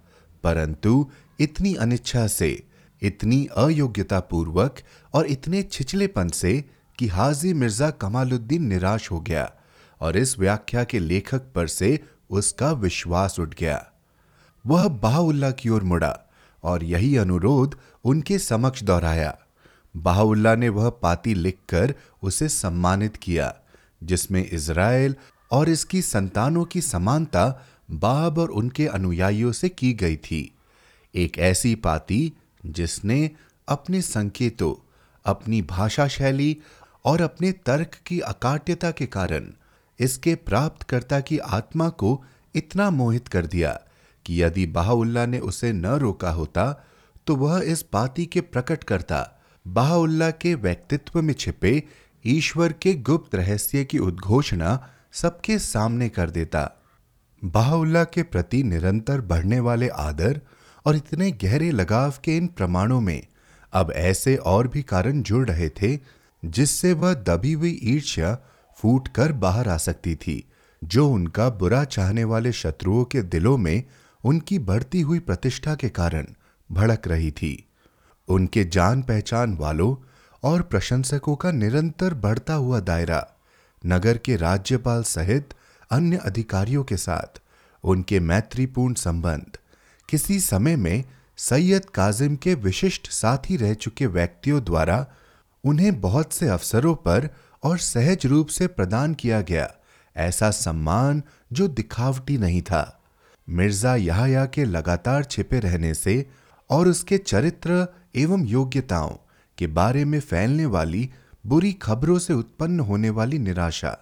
परंतु इतनी अनिच्छा से, इतनी अयोग्यता पूर्वक और इतने छिचलेपन से कि हाजी मिर्ज़ा कमालुद्दीन निराश हो गया और इस व्याख्या के लेखक पर से उसका विश्वास उठ गया। वह बाहुल्ला की ओर मुड़ा और यही अनुरोध उनके समक्ष दोहराया। बाहुल्ला ने वह पाती लिखकर उसे सम्मानित किया, जिसमें इज़राइल और इसकी संतानों की समानता बाब और उनके अनुयायियों से की गई थी। एक ऐसी पाती जिसने अपने संकेतों, अपनी भाषा शैली और अपने तर्क की अकाट्यता के कारण इसके प्राप्तकर्ता की आत्मा को इतना मोहित कर दिया कि यदि बाहुल्ला ने उसे न रोका होता तो वह इस बाती के प्रकट करता। बाहुल्ला के व्यक्तित्व में छिपे ईश्वर के गुप्त रहस्य की उद्घोषणा सबके सामने कर देता। बाहुल्ला के प्रति निरंतर बढ़ने वाले आदर और इतने गहरे लगाव के इन प्रमाणों में अब ऐसे और भी कारण जुड़ रहे थे, जिससे वह दबी हुई ईर्ष्या फूट कर बाहर आ सकती थी, जो उनका बुरा चाहने वाले शत्रुओं के दिलों में उनकी बढ़ती हुई प्रतिष्ठा के कारण भड़क रही थी। उनके जान पहचान वालों और प्रशंसकों का निरंतर बढ़ता हुआ दायरा, नगर के राज्यपाल सहित अन्य अधिकारियों के साथ, उनके मैत्रीपूर्ण संबंध, किसी समय में सैयद काजिम के विशिष्ट साथी रह चुके व्यक्तियों द्वारा उन्हें बहुत से अवसरों पर और सहज रूप से प्रदान किया गया, ऐसा सम्मान जो दिखावटी नहीं था। मिर्ज़ा यहाया के लगातार छिपे रहने से और उसके चरित्र एवं योग्यताओं के बारे में फैलने वाली बुरी खबरों से उत्पन्न होने वाली निराशा,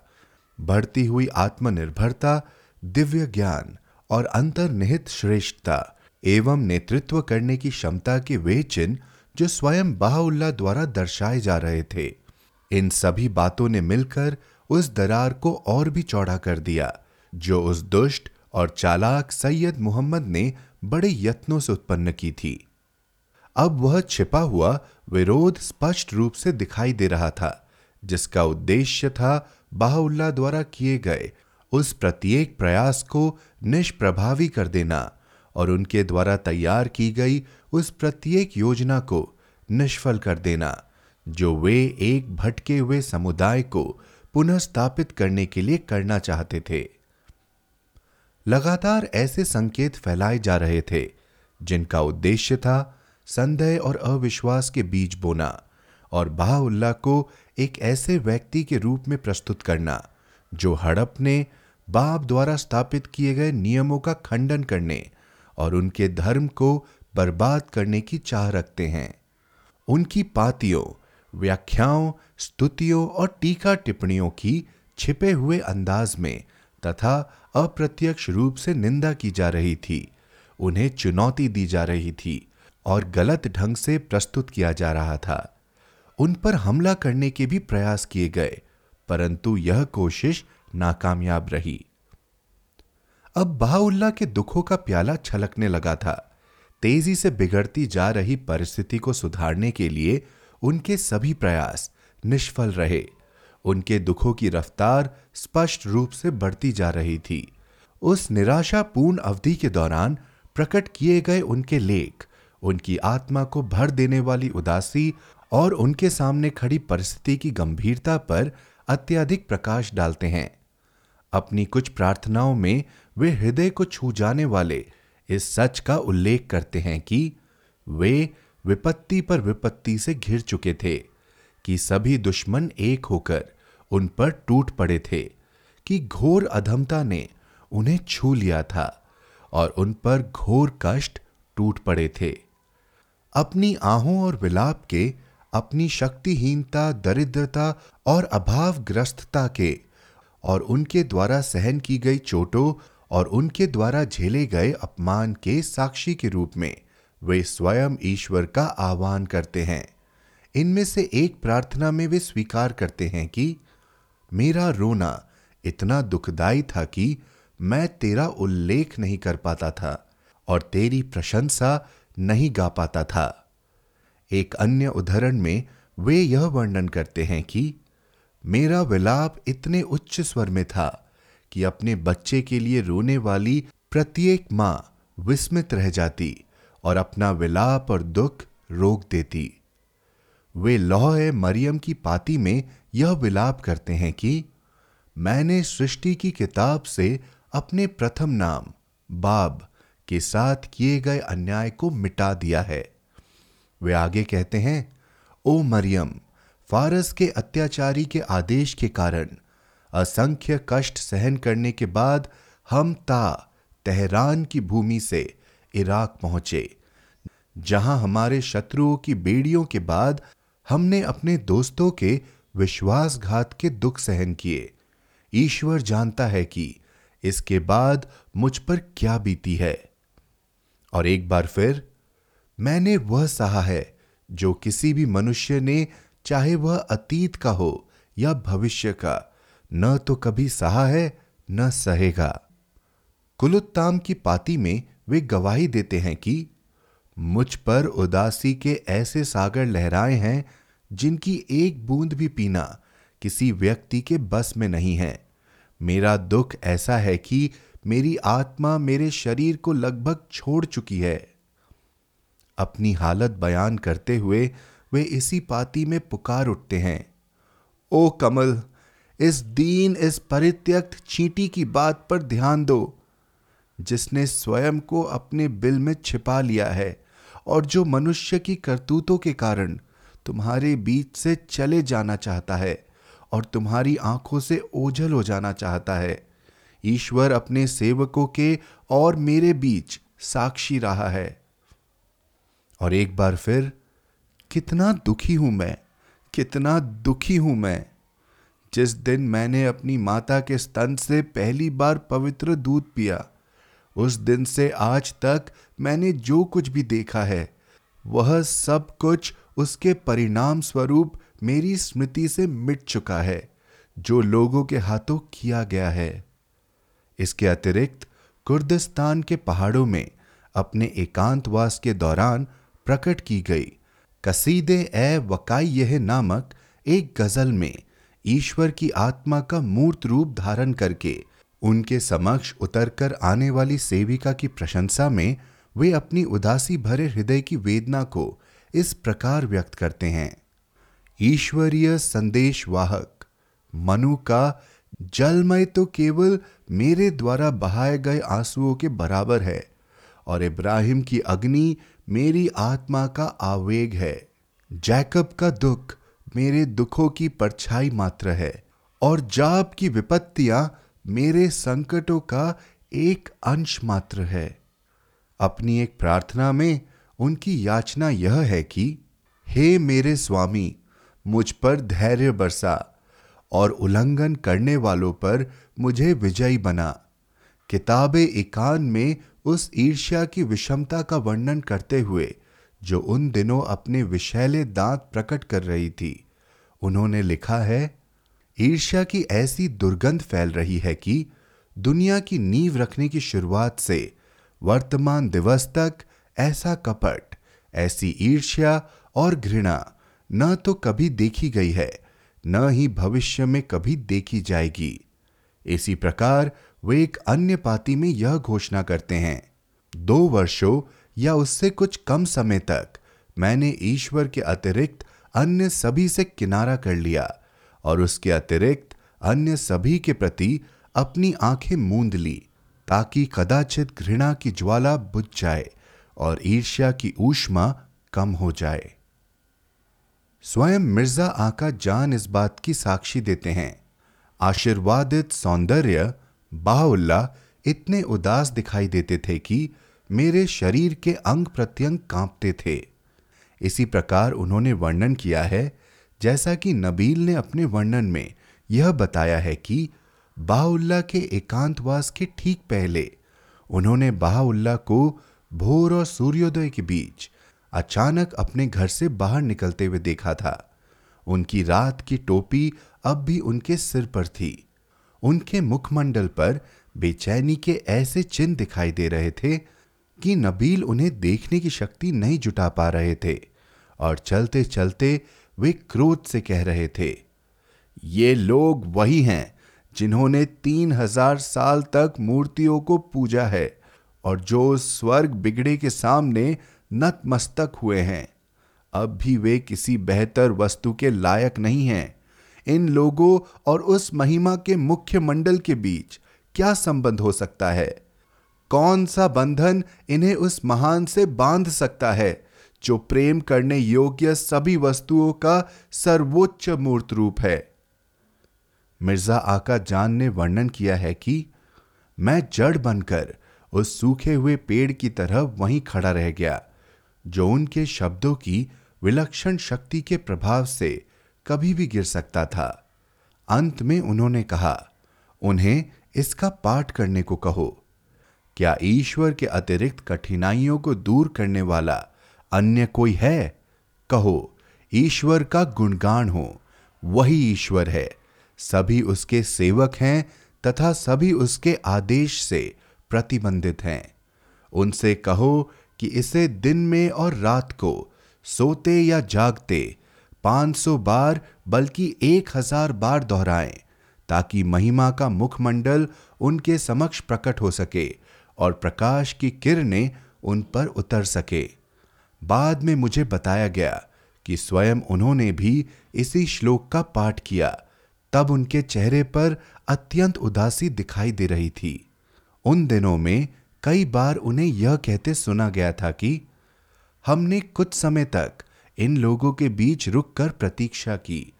बढ़ती हुई आत्मनिर्भरता, दिव्य ज्ञान और अंतर्निहित श्रेष्ठता एवं नेतृत्व करने की क्षमता के वे चिन्ह जो स्वयं बाहुल्ला द्वारा दर्शाए जा रहे थे। इन सभी बातों ने मिलकर उस दरार को और भी चौड़ा कर दिया, जो उस दुष्ट और चालाक सैयद मोहम्मद ने बड़े यत्नों से उत्पन्न की थी। अब वह छिपा हुआ विरोध स्पष्ट रूप से दिखाई दे रहा था, जिसका उद्देश्य था बाहुल्ला द्वारा किए गए उस प्रत्येक प्रयास को निष्प्रभावी कर देना और उनके द्वारा तैयार की गई उस प्रत्येक योजना को निष्फल कर देना, जो वे एक भटके हुए समुदाय को पुनः स्थापित करने के लिए करना चाहते थे। लगातार ऐसे संकेत फैलाए जा रहे थे, जिनका उद्देश्य था संदेह और अविश्वास के बीज बोना और बाहुल्ला को एक ऐसे व्यक्ति के रूप में प्रस्तुत करना, जो हड़प ने बाप द्वारा स्थापित किए गए नियमों का खंडन करने और उनके धर्म को बर्बाद करने की चाह रखते हैं। उनकी पातियों, व्याख्याओं, स्तुतियों और टीका टिप्पणियों की छिपे हुए अंदाज में तथा अप्रत्यक्ष रूप से निंदा की जा रही थी। उन्हें चुनौती दी जा रही थी और गलत ढंग से प्रस्तुत किया जा रहा था। उन पर हमला करने के भी प्रयास किए गए, परंतु यह कोशिश नाकामयाब रही। अब बाहुल्ला के दुखों का प्याला छलकने लगा था। तेज़ी से बिगड़ती जा रही परिस्थिति को सुधारने के लिए उनके सभी प्रयास निष्फल रहे। उनके दुखों की रफ्तार स्पष्ट रूप से बढ़ती जा रही थी। उस निराशापूर्ण अवधि के दौरान प्रकट किए गए उनके लेख, उनकी आत्मा को भर देने वाली उदासी और उनके सामने खड़ी परिस्थिति की गंभीरता पर अत्यधिक प्रकाश डालते हैं। अपनी कुछ प्रार्थनाओं में वे हृदय को छू जाने वाले इस सच का उल्लेख करते हैं कि वे विपत्ति पर विपत्ति से घिर चुके थे, कि सभी दुश्मन एक होकर उन पर टूट पड़े थे कि घोर अधमता ने उन्हें छू लिया था और उन पर घोर कष्ट टूट पड़े थे। अपनी आहों और विलाप के, अपनी शक्तिहीनता, दरिद्रता और अभावग्रस्तता के और उनके द्वारा सहन की गई चोटों और उनके द्वारा झेले गए अपमान के साक्षी के रूप में वे स्वयं ईश्वर का आह्वान करते हैं। इनमें से एक प्रार्थना में वे स्वीकार करते हैं कि मेरा रोना इतना दुखदाई था कि मैं तेरा उल्लेख नहीं कर पाता था और तेरी प्रशंसा नहीं गा पाता था। एक अन्य उदाहरण में वे यह वर्णन करते हैं कि मेरा विलाप इतने उच्च स्वर में था कि अपने बच्चे के लिए रोने वाली प्रत्येक माँ विस्मित रह जाती और अपना विलाप और दुख रोक देती। वे लौह मरियम की पाती में यह विलाप करते हैं कि मैंने सृष्टि की किताब से अपने प्रथम नाम, बाब, के साथ किए गए अन्याय को मिटा दिया है। वे आगे कहते हैं, ओ मरियम, फारस के अत्याचारी के आदेश के कारण, असंख्य कष्ट सहन करने के बाद हम ता, तेहरान की भूमि से इराक पहुँचे। जहाँ हमारे शत्रुओं की बेड़ियों के बाद हमने अपने दोस्तों के विश्वासघात के दुख सहन किए। ईश्वर जानता है कि इसके बाद मुझ पर क्या बीती है। और एक बार फिर, मैंने वह सहा है, जो किसी भी मनुष्य ने, चाहे वह अतीत का हो या भविष्य का, न तो कभी सहा है, न सहेगा। कुलुत्ताम की पाती में वे गवाही देते हैं कि, मुझ पर उदासी के ऐसे सागर लहराए हैं जिनकी एक बूंद भी पीना किसी व्यक्ति के बस में नहीं है। मेरा दुख ऐसा है कि मेरी आत्मा मेरे शरीर को लगभग छोड़ चुकी है। अपनी हालत बयान करते हुए वे इसी पाती में पुकार उठते हैं। ओ कमल, इस दीन, इस परित्यक्त चींटी की बात पर ध्यान दो, जिसने स्वयं को अपने बिल में छिपा लिया है और जो मनुष्य की करतूतों के कारण तुम्हारे बीच से चले जाना चाहता है और तुम्हारी आँखों से ओझल हो जाना चाहता है। ईश्वर अपने सेवकों के और मेरे बीच साक्षी रहा है। और एक बार फिर, कितना दुखी हूँ मैं, कितना दुखी हूँ मैं। जिस दिन मैंने अपनी माता के स्तन से पहली बार पवित्र दूध पिया, उस दिन से आज तक मैंने जो कुछ भी देखा है, वह सब कुछ उसके परिणाम स्वरूप मेरी स्मृति से मिट चुका है, जो लोगों के हाथों किया गया है। इसके अतिरिक्त कुर्दिस्तान के पहाड़ों में अपने एकांतवास के दौरान प्रकट की गई कसीदे ए वकाई यह नामक एक गज़ल में ईश्वर की आत्मा का मूर्त रूप धारण करके उनके समक्ष उतरकर आने वाली सेविका की प्रशंसा में वे अपनी उदासी भरे हृदय की वेदना को इस प्रकार व्यक्त करते हैं। ईश्वरीय संदेश वाहक मनु का जलमय तो केवल मेरे द्वारा बहाए गए आंसुओं के बराबर है और इब्राहिम की अग्नि मेरी आत्मा का आवेग है। जैकब का दुख मेरे दुखों की परछाई मात्र है और जाब की विपत्तियाँ मेरे संकटों का एक अंश मात्र है। अपनी एक प्रार्थना में उनकी याचना यह है कि, हे मेरे स्वामी, मुझ पर धैर्य बरसा और उल्लंघन करने वालों पर मुझे विजयी बना। किताब इकान में उस ईर्ष्या की विषमता का वर्णन करते हुए, जो उन दिनों अपने विशैले दांत प्रकट कर रही थी, उन्होंने लिखा है, ईर्ष्या की ऐसी दुर्गंध फैल रही है कि दुनिया की नींव रखने की शुरुआत से वर्तमान दिवस तक ऐसा कपट, ऐसी ईर्ष्या और घृणा न तो कभी देखी गई है, न ही भविष्य में कभी देखी जाएगी। इसी प्रकार वे एक अन्य पाती में यह घोषणा करते हैं, दो वर्षों या उससे कुछ कम समय तक मैंने ईश्वर के अतिरिक्त अन्य सभी से किनारा कर लिया और उसके अतिरिक्त अन्य सभी के प्रति अपनी आँखें मूंद ली, ताकि कदाचित घृणा की ज्वाला बुझ जाए और ईर्ष्या की ऊष्मा कम हो जाए। स्वयं मिर्ज़ा आका जान इस बात की साक्षी देते हैं। आशीर्वादित सौंदर्य, बाहुल्ला इतने उदास दिखाई देते थे कि मेरे शरीर के अंग प्रत्यंग कांपते थे। इसी प्रकार उन्होंने वर्णन किया है, जैसा कि नबील ने अपने वर्णन में यह बताया है कि बाहुल्ला के एकांतवास के ठीक पहले उन्होंने बाहुल्ला को भोर और सूर्योदय के बीच अचानक अपने घर से बाहर निकलते हुए देखा था। उनकी रात की टोपी अब भी उनके सिर पर थी। उनके मुखमंडल पर बेचैनी के ऐसे चिन्ह दिखाई दे रहे थे कि नबील उन्हें देखने की शक्ति नहीं जुटा पा रहे थे और चलते चलते वे क्रोध से कह रहे थे, ये लोग वही हैं जिन्होंने तीन हज़ार साल तक मूर्तियों को पूजा है। और जो स्वर्ग बिगड़े के सामने नतमस्तक हुए हैं। अब भी वे किसी बेहतर वस्तु के लायक नहीं हैं। इन लोगों और उस महिमा के मुख्य मंडल के बीच क्या संबंध हो सकता है? कौन सा बंधन इन्हें उस महान से बाँध सकता है, जो प्रेम करने योग्य सभी वस्तुओं का सर्वोच्च मूर्त रूप है? मिर्ज़ा आका जान ने वर्णन किया है कि मैं जड़ बनकर उस सूखे हुए पेड़ की तरह वहीं खड़ा रह गया, जो उनके शब्दों की विलक्षण शक्ति के प्रभाव से कभी भी गिर सकता था। अंत में उन्होंने कहा, उन्हें इसका पाठ करने को कहो। क्या ईश्वर के अतिरिक्त कठिनाइयों को दूर करने वाला अन्य कोई है? कहो, ईश्वर का गुणगान हो, वही ईश्वर है। सभी उसके सेवक हैं तथा सभी उसके आदेश से प्रतिबंधित हैं। उनसे कहो कि इसे दिन में और रात को सोते या जागते 500 बार बल्कि एक हज़ार बार दोहराएँ, ताकि महिमा का मुखमंडल उनके समक्ष प्रकट हो सके और प्रकाश की किरणें उन पर उतर सके। बाद में मुझे बताया गया कि स्वयं उन्होंने भी इसी श्लोक का पाठ किया, तब उनके चेहरे पर अत्यंत उदासी दिखाई दे रही थी। उन दिनों में कई बार उन्हें यह कहते सुना गया था कि हमने कुछ समय तक इन लोगों के बीच रुककर प्रतीक्षा की,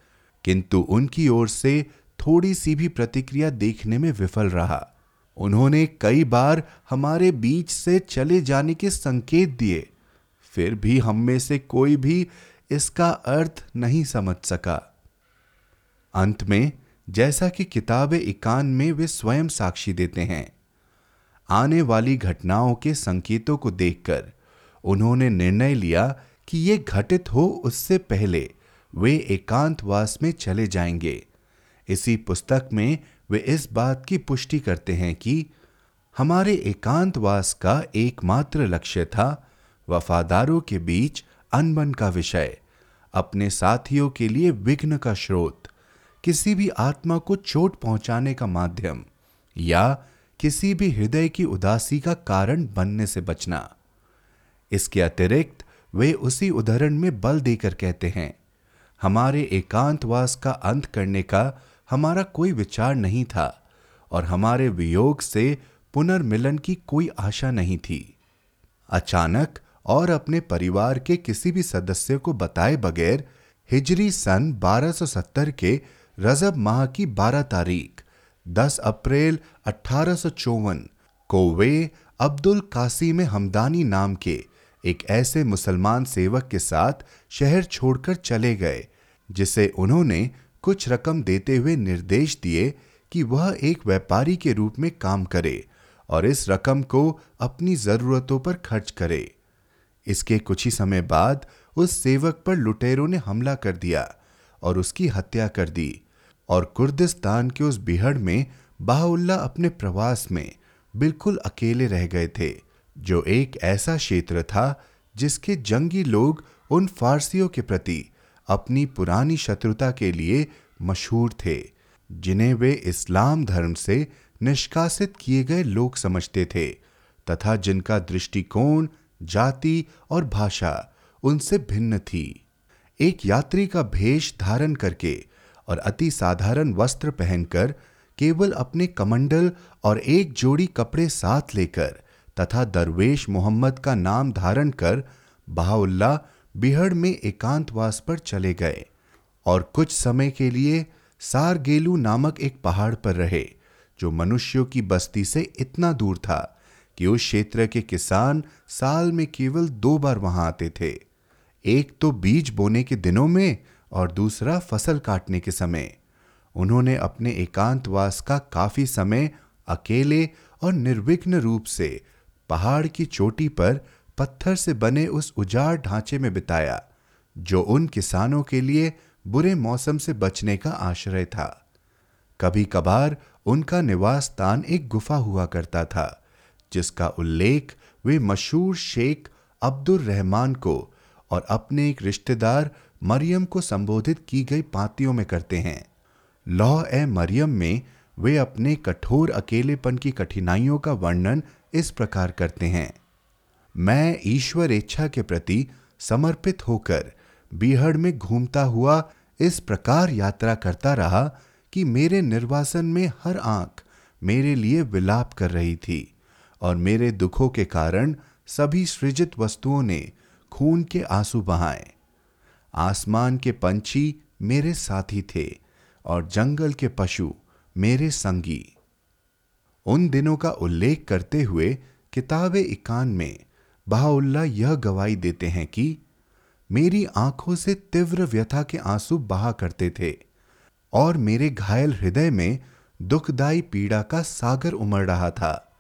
किंतु उनकी ओर से थोड़ी सी भी प्रतिक्रिया देखने में विफल रहा। उन्होंने कई बार हमारे बीच से चले जाने के संकेत दिए, फिर भी हम में से कोई भी इसका अर्थ नहीं समझ सका। अंत में, जैसा कि किताब इकान में वे स्वयं साक्षी देते हैं आने वाली घटनाओं के संकेतों को देखकर उन्होंने निर्णय लिया कि ये घटित हो उससे पहले वे एकांतवास में चले जाएँगे। इसी पुस्तक में वे इस बात की पुष्टि करते हैं कि हमारे एकांतवास का एकमात्र लक्ष्य था वफादारों के बीच अनबन का विषय, अपने साथियों के लिए विघ्न का स्रोत, किसी भी आत्मा को चोट पहुँचाने का माध्यम, या किसी भी हृदय की उदासी का कारण बनने से बचना। इसके अतिरिक्त, वे उसी उदाहरण में बल देकर कहते हैं, हमारे एकांतवास का अंत करने का हमारा कोई विचार नहीं था और हमारे वियोग से पुनर्मिलन की कोई आशा नहीं थी। अचानक और अपने परिवार के किसी भी सदस्य को बताए बगैर हिजरी सन 1270 के रजब माह की 12 तारीख 10 अप्रैल अठारह को वे अब्दुल कासिम हमदानी नाम के एक ऐसे मुसलमान सेवक के साथ शहर छोड़कर चले गए, जिसे उन्होंने कुछ रकम देते हुए निर्देश दिए कि वह एक व्यापारी के रूप में काम करे और इस रकम को अपनी जरूरतों पर खर्च करे। इसके कुछ ही समय बाद उस सेवक पर लुटेरों ने हमला कर दिया और उसकी हत्या कर दी। और कुर्दिस्तान के उस बिहड़ में बाहुल्ला अपने प्रवास में बिल्कुल अकेले रह गए थे, जो एक ऐसा क्षेत्र था जिसके जंगी लोग उन फारसियों के प्रति अपनी पुरानी शत्रुता के लिए मशहूर थे, जिन्हें वे इस्लाम धर्म से निष्कासित किए गए लोग समझते थे तथा जिनका दृष्टिकोण, जाति और भाषा उनसे भिन्न थी। एक यात्री का भेष धारण करके और अति साधारण वस्त्र पहनकर केवल अपने कमंडल और एक जोड़ी कपड़े साथ लेकर तथा दरवेश मोहम्मद का नाम धारण कर बहाउल्ला बिहड़ में एकांतवास पर चले गए और कुछ समय के लिए सारगेलू नामक एक पहाड़ पर रहे, जो मनुष्यों की बस्ती से इतना दूर था कि उस क्षेत्र के किसान साल में केवल दो बार वहाँ आते थे। एक तो बीज बोने के दिनों में और दूसरा फ़सल काटने के समय। उन्होंने अपने एकांतवास का काफ़ी समय अकेले और निर्विघ्न रूप से पहाड़ की चोटी पर पत्थर से बने उस उजाड़ ढांचे में बिताया, जो उन किसानों के लिए बुरे मौसम से बचने का आश्रय था। कभी कभार उनका निवास स्थान एक गुफा हुआ करता था, जिसका उल्लेख वे मशहूर शेख अब्दुल रहमान को और अपने एक रिश्तेदार मरियम को संबोधित की गई पातियों में करते हैं। लौह ए मरियम में वे अपने कठोर अकेलेपन की कठिनाइयों का वर्णन इस प्रकार करते हैं। मैं ईश्वर इच्छा के प्रति समर्पित होकर बीहड़ में घूमता हुआ इस प्रकार यात्रा करता रहा कि मेरे निर्वासन में हर आँख मेरे लिए विलाप कर रही थी और मेरे दुखों के कारण सभी सृजित वस्तुओं ने खून के आँसू बहाए। आसमान के पंछी मेरे साथी थे और जंगल के पशु मेरे संगी। उन दिनों का उल्लेख करते हुए किताब इकान में बहाउल्ला यह गवाही देते हैं कि मेरी आँखों से तीव्र व्यथा के आँसू बहा करते थे और मेरे घायल हृदय में दुखदाई पीड़ा का सागर उमड़ रहा था।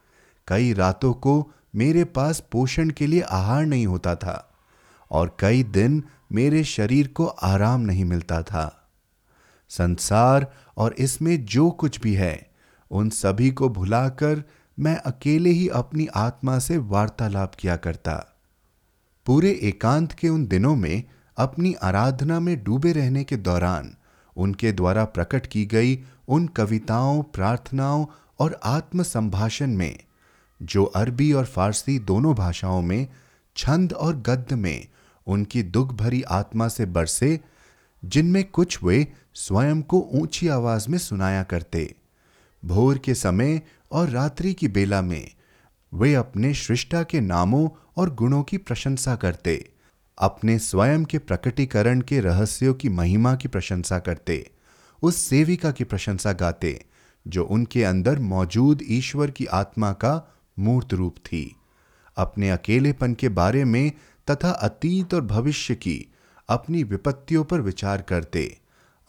कई रातों को मेरे पास पोषण के लिए आहार नहीं होता था। और कई दिन मेरे शरीर को आराम नहीं मिलता था। संसार और इसमें जो कुछ भी है, उन सभी को भुलाकर मैं अकेले ही अपनी आत्मा से वार्तालाप किया करता। पूरे एकांत के उन दिनों में अपनी आराधना में डूबे रहने के दौरान उनके द्वारा प्रकट की गई उन कविताओं, प्रार्थनाओं और आत्म संभाषण में, जो अरबी और फारसी दोनों भाषाओं में, छंद और गद्य में उनकी दुख भरी आत्मा से बरसे, जिनमें कुछ वे स्वयं को ऊँची आवाज़ में सुनाया करते। भोर के समय और रात्रि की बेला में वे अपने सृष्टा के नामों और गुणों की प्रशंसा करते, अपने स्वयं के प्रकटीकरण के रहस्यों की महिमा की प्रशंसा करते, उस सेविका की प्रशंसा गाते, जो उनके अंदर मौजूद ईश्वर की आत्मा का मूर्त रूप थी। अपने अकेलेपन के बारे में तथा अतीत और भविष्य की अपनी विपत्तियों पर विचार करते,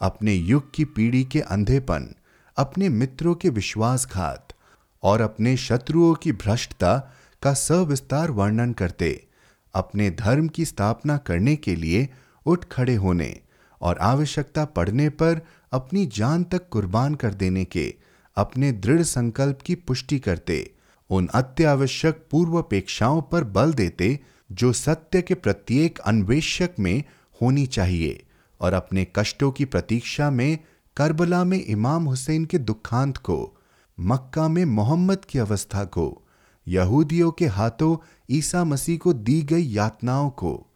अपने युग की पीढ़ी के अंधेपन, अपने मित्रों के विश्वासघात और अपने शत्रुओं की भ्रष्टता का सविस्तार वर्णन करते, अपने धर्म की स्थापना करने के लिए उठ खड़े होने और आवश्यकता पड़ने पर अपनी जान तक कुर्बान कर देने के अपने दृढ़ संकल्प की पुष्टि करते, उन अत्यावश्यक पूर्वापेक्षाओं पर बल देते जो सत्य के प्रत्येक अन्वेषक में होनी चाहिए और अपने कष्टों की प्रतीक्षा में करबला में इमाम हुसैन के दुखांत को, मक्का में मोहम्मद की अवस्था को, यहूदियों के हाथों ईसा मसीह को दी गई यातनाओं को,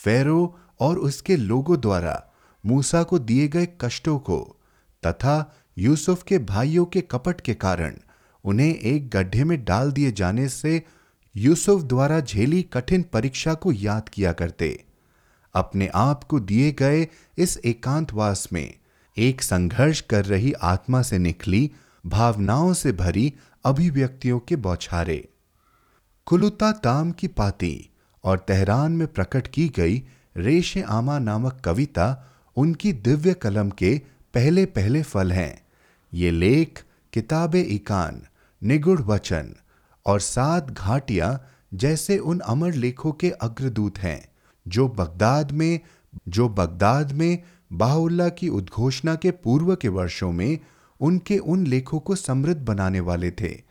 फेरो और उसके लोगों द्वारा मूसा को दिए गए कष्टों को, तथा यूसुफ के भाइयों के कपट के कारण उन्हें एक गड्ढे में डाल दिए जाने से यूसुफ द्वारा झेली कठिन परीक्षा को याद किया करते। अपने आप को दिए गए इस एकांतवास में एक संघर्ष कर रही आत्मा से निकली, भावनाओं से भरी अभिव्यक्तियों के बौछारे। कुलुता ताम की पाती और तेहरान में प्रकट की गई रेश आमा नामक कविता उनकी दिव्य कलम के पहले पहले फल हैं। ये लेख किताब इकान निगुड़ वचन और सात घाटियाँ जैसे उन अमर लेखों के अग्रदूत हैं, जो बगदाद में, जो बगदाद में, बाहुल्ला की उद्घोषणा के पूर्व के वर्षों में उनके उन लेखों को समृद्ध बनाने वाले थे,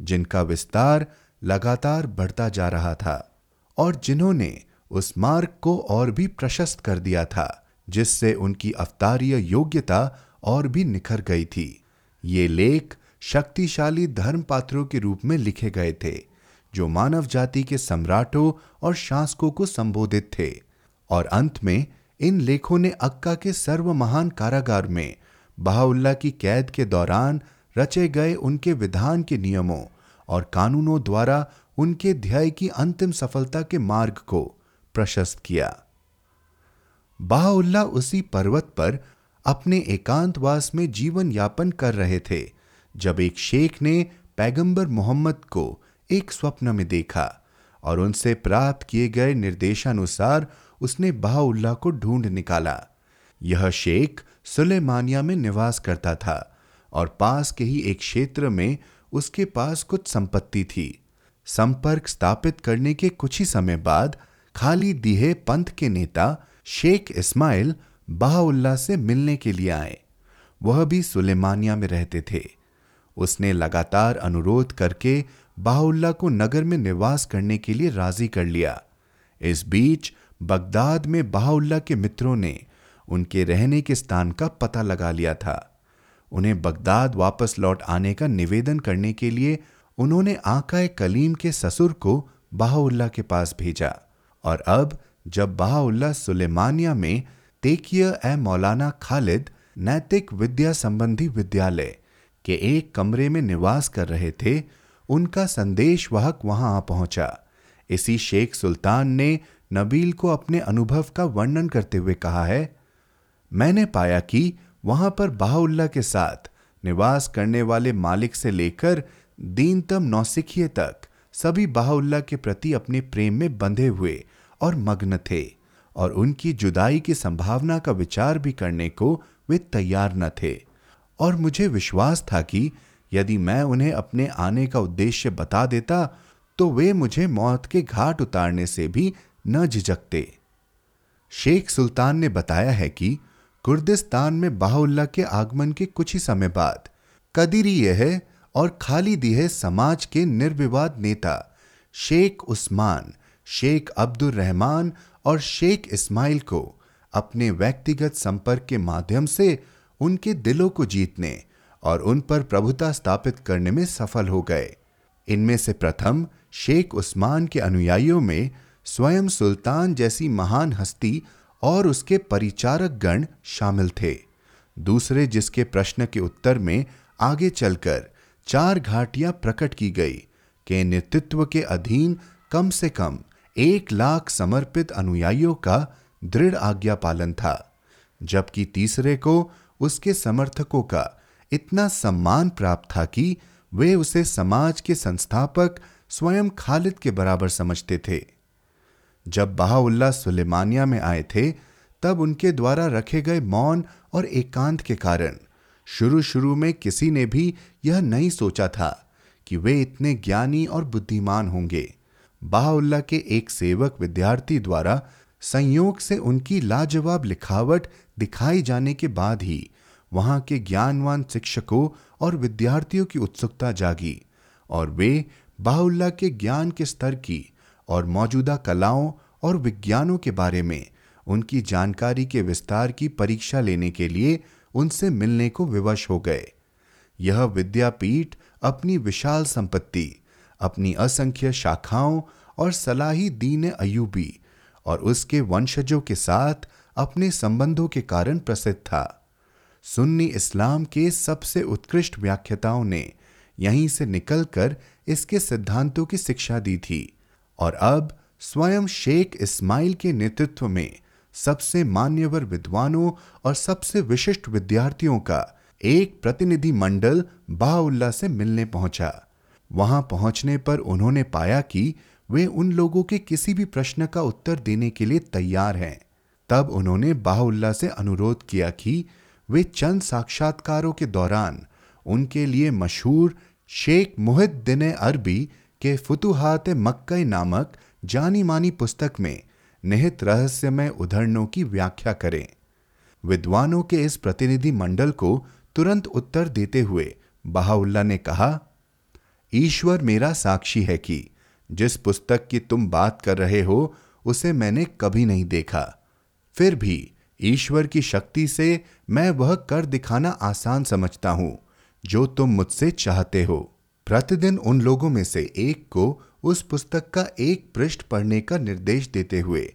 जिनका विस्तार लगातार बढ़ता जा रहा था और जिन्होंने उस मार्ग को और भी प्रशस्त कर दिया था, जिससे उनकी अवतारीय योग्यता और भी निखर गई थी। ये लेख शक्तिशाली धर्म पात्रों के रूप में लिखे गए थे, जो मानव जाति के सम्राटों और शासकों को संबोधित थे। और अंत में, इन लेखों ने अक्का के सर्व महान कारागार में बहाउल्ला की कैद के दौरान रचे गए उनके विधान के नियमों और कानूनों द्वारा उनके ध्याय की अंतिम सफलता के मार्ग को प्रशस्त किया। बाहुल्ला उसी पर्वत पर अपने एकांतवास में जीवन यापन कर रहे थे जब एक शेख ने पैगंबर मोहम्मद को एक स्वप्न में देखा और उनसे प्राप्त किए गए निर्देशानुसार उसने बाहुल्ला को ढूंढ निकाला। यह शेख सुलेमानिया में निवास करता था और पास के ही एक क्षेत्र में उसके पास कुछ संपत्ति थी। संपर्क स्थापित करने के कुछ ही समय बाद खाली दिहे पंथ के नेता शेख इस्माइल बाहुल्ला से मिलने के लिए आए। वह भी सुलेमानिया में रहते थे। उसने लगातार अनुरोध करके बाहुल्ला को नगर में निवास करने के लिए राज़ी कर लिया। इस बीच बगदाद में बाहुल्ला के मित्रों ने उनके रहने के स्थान का पता लगा लिया था। उन्हें बगदाद वापस लौट आने का निवेदन करने के लिए उन्होंने आकाए कलीम के ससुर को बाहुल्ला के पास भेजा और अब जब बाहुल्ला सुलेमानिया में तेकिय ए मौलाना खालिद नैतिक विद्या संबंधी विद्यालय के एक कमरे में निवास कर रहे थे, उनका संदेश वाहक वहाँ आ पहुँचा। इसी शेख सुल्तान ने नबील को अपने अनुभव का वर्णन करते हुए कहा है, मैंने पाया कि वहाँ पर बाहुल्ला के साथ निवास करने वाले मालिक से लेकर दीनतम नौसिखिए तक सभी बाहुल्ला के प्रति अपने प्रेम में बंधे हुए और मग्न थे और उनकी जुदाई की संभावना का विचार भी करने को वे तैयार न थे। और मुझे विश्वास था कि यदि मैं उन्हें अपने आने का उद्देश्य बता देता तो वे मुझे मौत के घाट उतारने से भी न झिझकते। शेख सुल्तान ने बताया है कि कुर्दिस्तान में बाहुल्ला के आगमन के कुछ ही समय बाद कदीरी यह और खाली दी है समाज के निर्विवाद नेता शेख उस्मान, शेख अब्दुल रहमान और शेख इस्माइल को अपने व्यक्तिगत संपर्क के माध्यम से उनके दिलों को जीतने और उन पर प्रभुता स्थापित करने में सफल हो गए। इनमें से प्रथम, शेख उस्मान के अनुयायियों में स्वयं सुल्तान जैसी महान हस्ती और उसके परिचारक गण शामिल थे। दूसरे, जिसके प्रश्न के उत्तर में आगे चलकर चार घाटियाँ प्रकट की गई, के नेतृत्व के अधीन कम से कम एक लाख समर्पित अनुयायियों का दृढ़ आज्ञा पालन था, जबकि तीसरे को उसके समर्थकों का इतना सम्मान प्राप्त था कि वे उसे समाज के संस्थापक स्वयं खालिद के बराबर समझते थे। जब बहाउल्ला सुलेमानिया में आए थे, तब उनके द्वारा रखे गए मौन और एकांत के कारण शुरू शुरू में किसी ने भी यह नहीं सोचा था कि वे इतने ज्ञानी और बुद्धिमान होंगे। बाहुल्ला के एक सेवक विद्यार्थी द्वारा संयोग से उनकी लाजवाब लिखावट दिखाई जाने के बाद ही वहाँ के ज्ञानवान शिक्षकों और विद्यार्थियों की उत्सुकता जागी और वे बाहुल्ला के ज्ञान के स्तर की और मौजूदा कलाओं और विज्ञानों के बारे में उनकी जानकारी के विस्तार की परीक्षा लेने के लिए उनसे मिलने को विवश हो गए। यह विद्यापीठ अपनी विशाल संपत्ति, अपनी असंख्य शाखाओं और सलाही दीन अयूबी और उसके वंशजों के साथ अपने संबंधों के कारण प्रसिद्ध था। सुन्नी इस्लाम के सबसे उत्कृष्ट व्याख्याताओं ने यहीं से निकलकर इसके सिद्धांतों की शिक्षा दी थी और अब स्वयं शेख इस्माइल के नेतृत्व में सबसे मान्यवर विद्वानों और सबसे विशिष्ट विद्यार्थियों का एक प्रतिनिधि मंडल बाउल्ला से मिलने पहुँचा। वहाँ पहुँचने पर उन्होंने पाया कि वे उन लोगों के किसी भी प्रश्न का उत्तर देने के लिए तैयार हैं। तब उन्होंने बाहुल्ला से अनुरोध किया कि वे चंद साक्षात्कारों के दौरान उनके लिए मशहूर शेख मुहिद्दीन अरबी के फुतुहात मक्कई नामक जानी मानी पुस्तक में निहित रहस्यमय उदाहरणों की व्याख्या करें। विद्वानों के इस प्रतिनिधि मंडल को तुरंत उत्तर देते हुए बहाउल्ला ने कहा, ईश्वर मेरा साक्षी है कि जिस पुस्तक की तुम बात कर रहे हो, उसे मैंने कभी नहीं देखा। फिर भी ईश्वर की शक्ति से मैं वह कर दिखाना आसान समझता हूँ, जो तुम मुझसे चाहते हो। प्रतिदिन उन लोगों में से एक को उस पुस्तक का एक पृष्ठ पढ़ने का निर्देश देते हुए,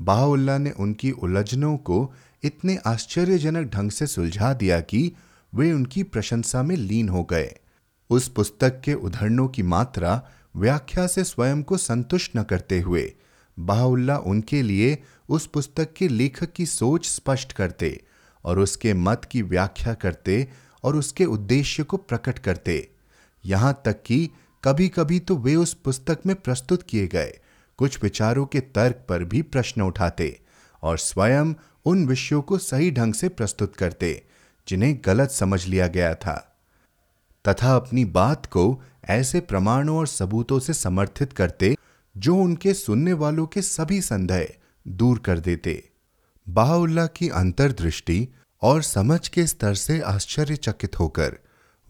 बाहुल्ला ने उनकी उलझनों को इतने आश्चर्यजनक ढंग से सुलझा दिया कि वे उनकी प्रशंसा में लीन हो गए। उस पुस्तक के उदाहरणों की मात्रा व्याख्या से स्वयं को संतुष्ट न करते हुए, बाहुल्ला उनके लिए उस पुस्तक के लेखक की सोच स्पष्ट करते और उसके मत की व्याख्या करते और उसके उद्देश्य को प्रकट करते। यहाँ तक कि कभी कभी तो वे उस पुस्तक में प्रस्तुत किए गए कुछ विचारों के तर्क पर भी प्रश्न उठाते और स्वयं उन विषयों को सही ढंग से प्रस्तुत करते, जिन्हें गलत समझ लिया गया था। तथा अपनी बात को ऐसे प्रमाणों और सबूतों से समर्थित करते, जो उनके सुनने वालों के सभी संदेह दूर कर देते। बाहुल्ला की अंतर्दृष्टि और समझ के स्तर से आश्चर्यचकित होकर,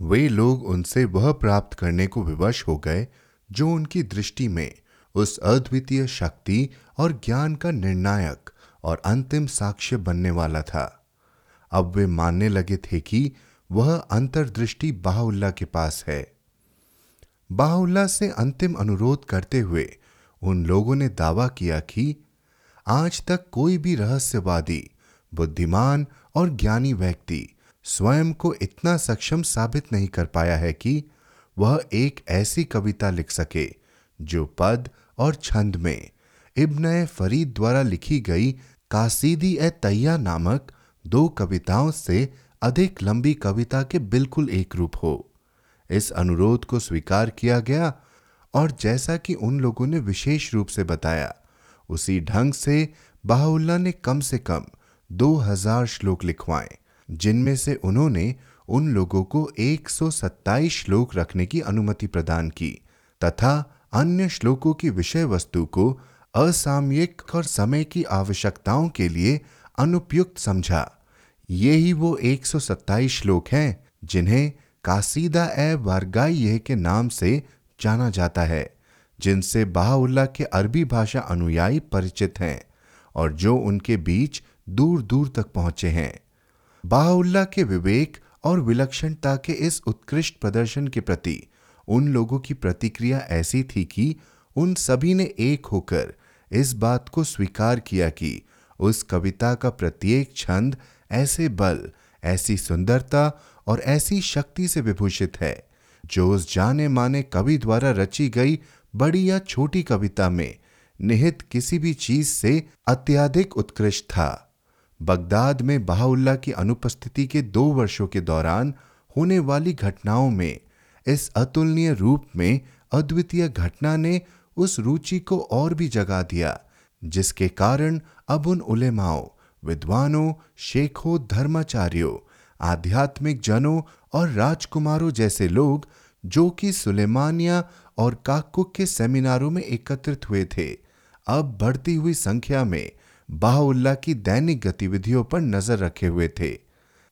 वे लोग उनसे वह प्राप्त करने को विवश हो गए, जो उनकी दृष्टि में उस अद्वितीय शक्ति और ज्ञान का निर्णायक और अंतिम साक्ष्य बनने वाला था। अब वे मानने लगे थे कि वह अंतर्दृष्टि बाहुल्ला के पास है। बाहुल्ला से अंतिम अनुरोध करते हुए उन लोगों ने दावा किया कि आज तक कोई भी रहस्यवादी, बुद्धिमान और ज्ञानी व्यक्ति स्वयं को इतना सक्षम साबित नहीं कर पाया है कि वह एक ऐसी कविता लिख सके जो पद और छंद में इब्न फरीद द्वारा लिखी गई कासीदी ए तैया नामक दो कविताओं से अधिक लंबी कविता के बिल्कुल एक रूप हो। इस अनुरोध को स्वीकार किया गया और जैसा कि उन लोगों ने विशेष रूप से बताया, उसी ढंग से बाहुल्ला ने कम से कम 2000 श्लोक लिखवाए, जिनमें से उन्होंने उन लोगों को 127 श्लोक रखने की अनुमति प्रदान की, तथा अन्य श्लोकों की विषय वस्तु को असामयिक और समय की आवश्यकताओं के लिए अनुपयुक्त समझा। ये ही वो 127 श्लोक हैं जिन्हें कासीदा ए वारगाई के नाम से जाना जाता है, जिनसे बाहुल्ला के अरबी भाषा अनुयायी परिचित हैं और जो उनके बीच दूर दूर तक पहुँचे हैं। बाहुल्ला के विवेक और विलक्षणता के इस उत्कृष्ट प्रदर्शन के प्रति, उन लोगों की प्रतिक्रिया ऐसी थी कि उन सभी ने एक होकर इस बात को स्वीकार किया कि उस कविता का प्रत्येक छंद ऐसे बल, ऐसी सुंदरता और ऐसी शक्ति से विभूषित है, जो उस जाने माने कवि द्वारा रची गई बड़ी या छोटी कविता में निहित किसी भी चीज़ से अत्याधिक उत्कृष्ट था। बगदाद में बहाउल्ला की अनुपस्थिति के दो वर्षों के दौरान होने वाली घटनाओं में, इस अतुलनीय रूप में अद्वितीय घटना ने उस रुचि को और भी जगा दिया, जिसके कारण अब उन उलेमाओं, विद्वानों, शेखों, धर्माचार्यों आध्यात्मिक जनों और राजकुमारों जैसे लोग, जो कि सुलेमानिया और काकुक के सेमिनारों में एकत्रित हुए थे, अब बढ़ती हुई संख्या में बाहुल्ला की दैनिक गतिविधियों पर नज़र रखे हुए थे।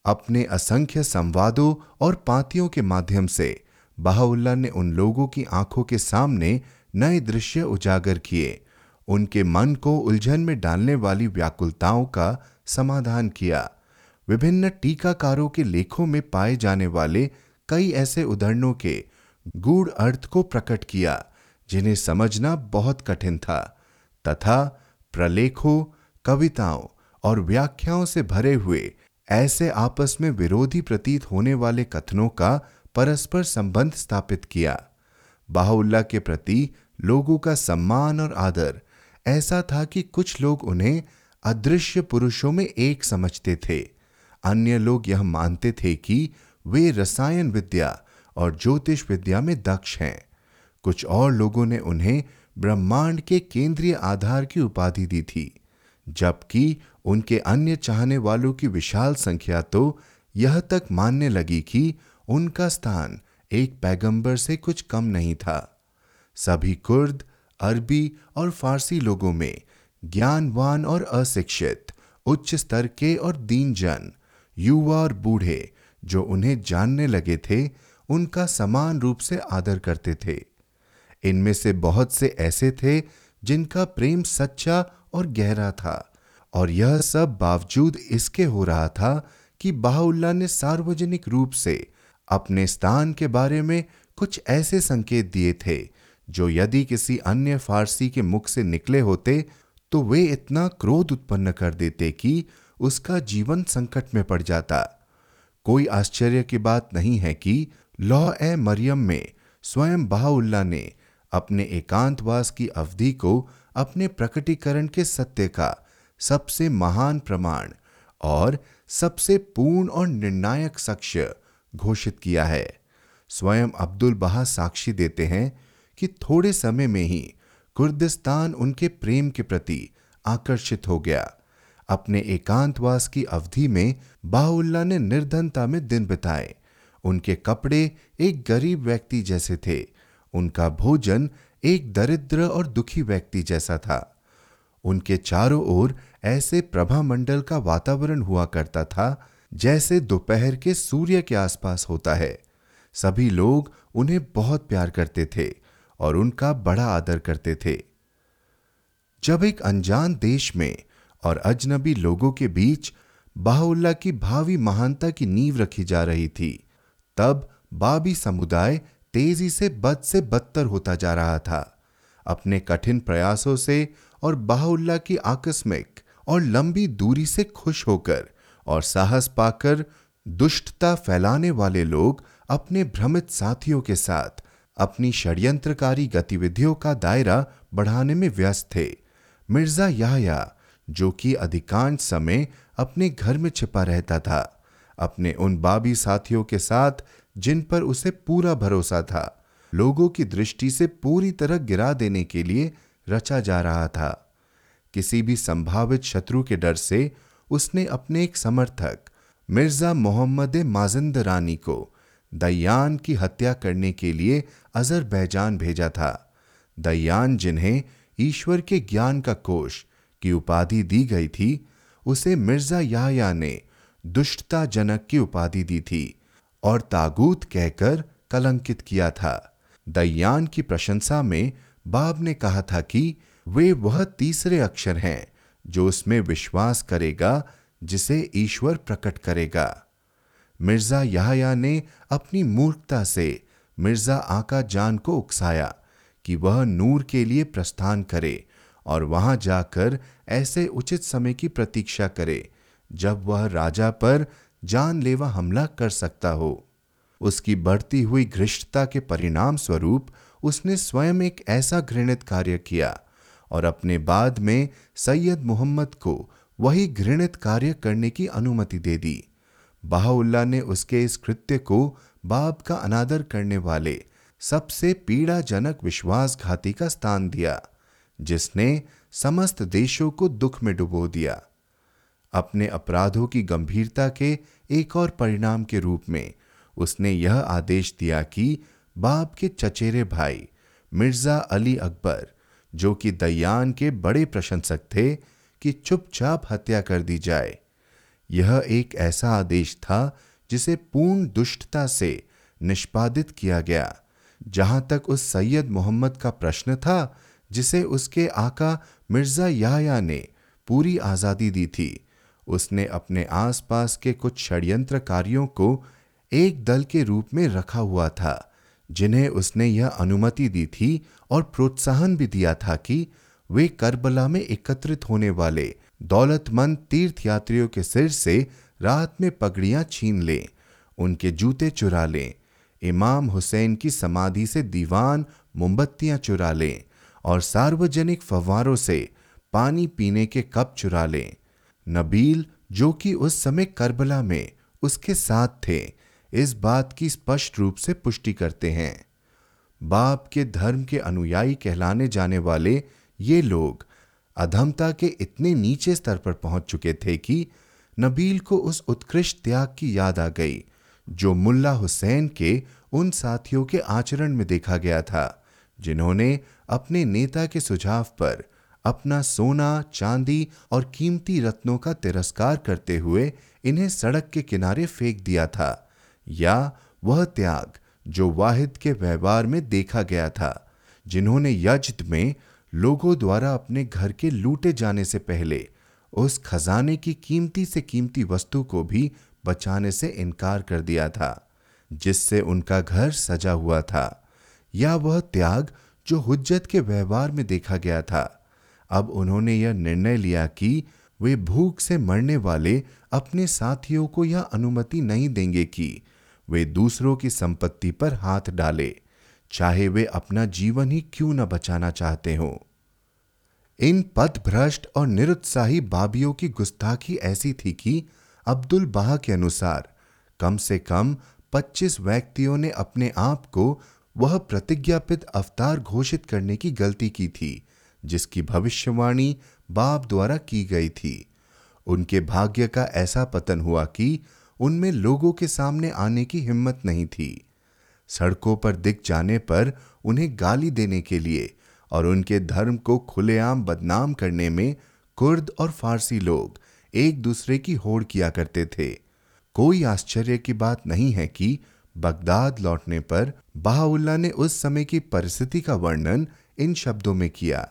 अपने असंख्य संवादों और पातियों के माध्यम से बाहुल्ला ने उन लोगों की आँखों के सामने नए दृश्य उजागर किए। उनके मन को उलझन में डालने वाली व्याकुलताओं का समाधान किया। विभिन्न टीकाकारों के लेखों में पाए जाने वाले कई ऐसे उदाहरणों के गूढ़ अर्थ को प्रकट किया, जिन्हें समझना बहुत कठिन था। तथा प्रलेखों, कविताओं और व्याख्याओं से भरे हुए ऐसे आपस में विरोधी प्रतीत होने वाले कथनों का परस्पर संबंध स्थापित किया। बाहुल्ला के प्रति लोगों का सम्मान और आदर, ऐसा था कि कुछ लोग उन्हें अदृश्य पुरुषों में एक समझते थे। अन्य लोग यह मानते थे कि वे रसायन विद्या और ज्योतिष विद्या में दक्ष हैं। कुछ और लोगों ने उन्हें ब्रह्मांड के केंद्रीय आधार की उपाधि दी थी, जबकि उनके अन्य चाहने वालों की विशाल संख्या तो यह तक मानने लगी कि उनका स्थान एक पैगंबर से कुछ कम नहीं था। सभी कुर्द, अरबी और फारसी लोगों में ज्ञानवान और अशिक्षित, उच्च स्तर के और दीन जन युवा और बूढ़े जो उन्हें जानने लगे थे, उनका समान रूप से आदर करते थे। इनमें से बहुत से ऐसे थे जिनका प्रेम सच्चा और गहरा था, और यह सब बावजूद इसके हो रहा था कि बाहुल्ला ने सार्वजनिक रूप से अपने स्थान के बारे में कुछ ऐसे संकेत दिए थे, जो यदि किसी अन्य फारसी के मुख से निकले होते तो वे इतना क्रोध उत्पन्न कर देते कि उसका जीवन संकट में पड़ जाता। कोई आश्चर्य की बात नहीं है कि लौ ए मरियम में स्वयं बाहुल्ला ने अपने एकांतवास की अवधि को अपने प्रकटीकरण के सत्य का सबसे महान प्रमाण और सबसे पूर्ण और निर्णायक साक्ष्य घोषित किया है। स्वयं अब्दुल बहा साक्षी देते हैं कि थोड़े समय में ही कुर्दिस्तान उनके प्रेम के प्रति आकर्षित हो गया। अपने एकांतवास की अवधि में बाहुल्ला ने निर्धनता में दिन बिताए। उनके कपड़े एक गरीब व्यक्ति जैसे थे। उनका भोजन एक दरिद्र और दुखी व्यक्ति जैसा था। उनके चारों ओर ऐसे प्रभा मंडल का वातावरण हुआ करता था, जैसे दोपहर के सूर्य के आसपास होता है। सभी लोग उन्हें बहुत प्यार करते थे और उनका बड़ा आदर करते थे। जब एक अनजान देश में और अजनबी लोगों के बीच बाहुल्ला की भावी महानता की नींव रखी जा रही थी। तब बाबी समुदाय तेज़ी से बद से बदतर होता जा रहा था। अपने कठिन प्रयासों से और बाहुल्ला की आकस्मिक और लंबी दूरी से खुश होकर और साहस पाकर दुष्टता फैलाने वाले लोग अपने भ्रमित साथियों के साथ अपनी षड्यंत्रकारी गतिविधियों का दायरा बढ़ाने में व्यस्त थे। मिर्ज़ा याहया जो कि अधिकांश समय अपने घर में छिपा रहता था, अपने उन बाबी साथियों के साथ जिन पर उसे पूरा भरोसा था, लोगों की दृष्टि से पूरी तरह गिरा देने के लिए रचा जा रहा था। किसी भी संभावित शत्रु के डर से उसने अपने एक समर्थक, मिर्ज़ा मोहम्मद माजिंद रानी को दयान की हत्या करने के लिए अजरबैजान भेजा था। दयान जिन्हें ईश्वर के ज्ञान का कोष की उपाधि दी गई थी, उसे मिर्ज़ा याया ने दुष्टता जनक की उपाधि दी थी और तागूत कहकर कलंकित किया था। दयान की प्रशंसा में बाब ने कहा था कि वे वह तीसरे अक्षर हैं जो उसमें विश्वास करेगा, जिसे ईश्वर प्रकट करेगा। मिर्ज़ा याहया ने अपनी मूर्खता से मिर्ज़ा आका जान को उकसाया कि वह नूर के लिए प्रस्थान करे और वहाँ जाकर ऐसे उचित समय की प्रतीक्षा करे, जब वह राजा पर जानलेवा हमला कर सकता हो। उसकी बढ़ती हुई घृष्टता के परिणाम स्वरूप उसने स्वयं एक ऐसा घृणित कार्य किया और अपने बाद में सैयद मोहम्मद को वही घृणित कार्य करने की अनुमति दे दी। बाहुल्ला ने उसके इस कृत्य को बाप का अनादर करने वाले सबसे पीड़ाजनक विश्वासघाती का स्थान दिया। जिसने समस्त देशों को दुख में डुबो दिया। अपने अपराधों की गंभीरता के एक और परिणाम के रूप में उसने यह आदेश दिया कि बाप के चचेरे भाई मिर्ज़ा अली अकबर, जो कि दयान के बड़े प्रशंसक थे, कि चुपचाप हत्या कर दी जाए। यह एक ऐसा आदेश था जिसे पूर्ण दुष्टता से निष्पादित किया गया, जहाँ तक उस सैयद मोहम्मद का प्रश्न था जिसे उसके आका मिर्ज़ा याया ने पूरी आज़ादी दी थी। उसने अपने आसपास के कुछ षड्यंत्रकारियों को एक दल के रूप में रखा हुआ था, जिन्हें उसने यह अनुमति दी थी और प्रोत्साहन भी दिया था कि वे करबला में एकत्रित होने वाले दौलतमंद तीर्थयात्रियों के सिर से रात में पगड़ियाँ छीन लें, उनके जूते चुरा लें, इमाम हुसैन की समाधि से दीवान मोमबत्तियाँ चुरा लें और सार्वजनिक फवारों से पानी पीने के कप चुरा लें। नबील, जो कि उस समय करबला में उसके साथ थे, इस बात की स्पष्ट रूप से पुष्टि करते हैं। बाप के धर्म के अनुयायी कहलाने जाने वाले ये लोग अधमता के इतने नीचे स्तर पर पहुँच चुके थे कि नबील को उस उत्कृष्ट त्याग की याद आ गई, जो मुल्ला हुसैन के उन साथियों के आचरण में देखा गया था, जिन्होंने अपने नेता के सुझाव पर अपना सोना, चांदी और कीमती रत्नों का तिरस्कार करते हुए इन्हें सड़क के किनारे फेंक दिया था, या वह त्याग जो वाहिद के व्यवहार में देखा गया था, जिन्होंने यज्द में लोगों द्वारा अपने घर के लूटे जाने से पहले उस खजाने की कीमती से कीमती वस्तु को भी बचाने से इनकार कर दिया था, जिससे उनका घर सजा हुआ था, या वह त्याग जो हुज्जत के व्यवहार में देखा गया था। अब उन्होंने यह निर्णय लिया कि वे भूख से मरने वाले अपने साथियों को यह अनुमति नहीं देंगे कि वे दूसरों की संपत्ति पर हाथ डाले, चाहे वे अपना जीवन ही क्यों न बचाना चाहते हो। इन पथ भ्रष्ट और निरुत्साही बाबियों की गुस्ताखी ऐसी थी कि अब्दुल बाह के अनुसार कम से कम 25 व्यक्तियों ने अपने आप को वह प्रतिज्ञापित अवतार घोषित करने की गलती की थी, जिसकी भविष्यवाणी बाप द्वारा की गई थी। उनके भाग्य का ऐसा पतन हुआ कि उनमें लोगों के सामने आने की हिम्मत नहीं थी। सड़कों पर दिख जाने पर उन्हें गाली देने के लिए और उनके धर्म को खुलेआम बदनाम करने में कुर्द और फारसी लोग एक दूसरे की होड़ किया करते थे। कोई आश्चर्य की बात नहीं है कि बगदाद लौटने पर बाहुल्ला ने उस समय की परिस्थिति का वर्णन इन शब्दों में किया।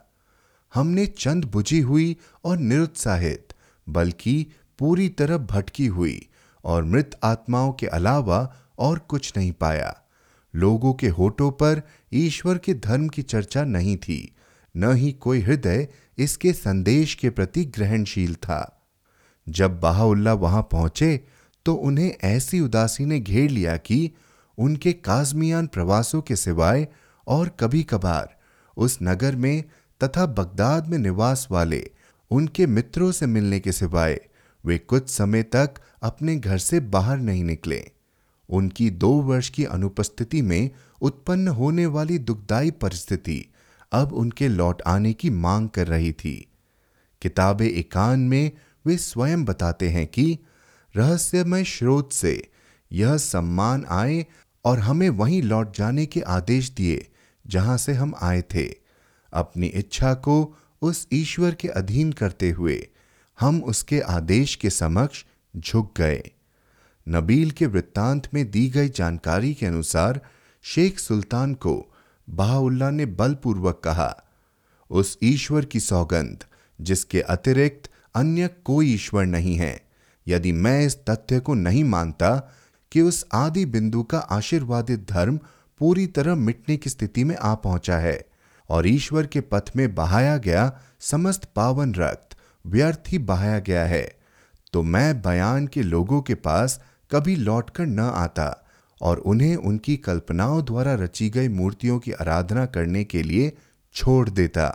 हमने चंद बुझी हुई और निरुत्साहित, बल्कि पूरी तरह भटकी हुई और मृत आत्माओं के अलावा और कुछ नहीं पाया। लोगों के होठों पर ईश्वर के धर्म की चर्चा नहीं थी, न ही कोई हृदय इसके संदेश के प्रति ग्रहणशील था। जब बाहुल्ला वहाँ पहुँचे तो उन्हें ऐसी उदासी ने घेर लिया कि उनके काजमियान प्रवासों के सिवाय और कभी कभार उस नगर में तथा बगदाद में निवास वाले उनके मित्रों से मिलने के सिवाय वे कुछ समय तक अपने घर से बाहर नहीं निकले। उनकी दो वर्ष की अनुपस्थिति में उत्पन्न होने वाली दुखदायी परिस्थिति अब उनके लौट आने की मांग कर रही थी। किताब एकान में वे स्वयं बताते हैं कि रहस्यमय स्रोत से यह सम्मान आए और हमें वहीं लौट जाने के आदेश दिए, जहाँ से हम आए थे। अपनी इच्छा को उस ईश्वर के अधीन करते हुए हम उसके आदेश के समक्ष झुक गए। नबील के वृत्तांत में दी गई जानकारी के अनुसार शेख सुल्तान को बहाउल्ला ने बलपूर्वक कहा, उस ईश्वर की सौगंध, जिसके अतिरिक्त अन्य कोई ईश्वर नहीं है यदि मैं इस तथ्य को नहीं मानता कि उस आदि बिंदु का आशीर्वादित धर्म पूरी तरह मिटने की स्थिति में आ पहुँचा है, और ईश्वर के पथ में बहाया गया समस्त पावन रक्त व्यर्थ ही बहाया गया है तो मैं बयान के लोगों के पास कभी लौटकर न आता और उन्हें उनकी कल्पनाओं द्वारा रची गई मूर्तियों की आराधना करने के लिए छोड़ देता।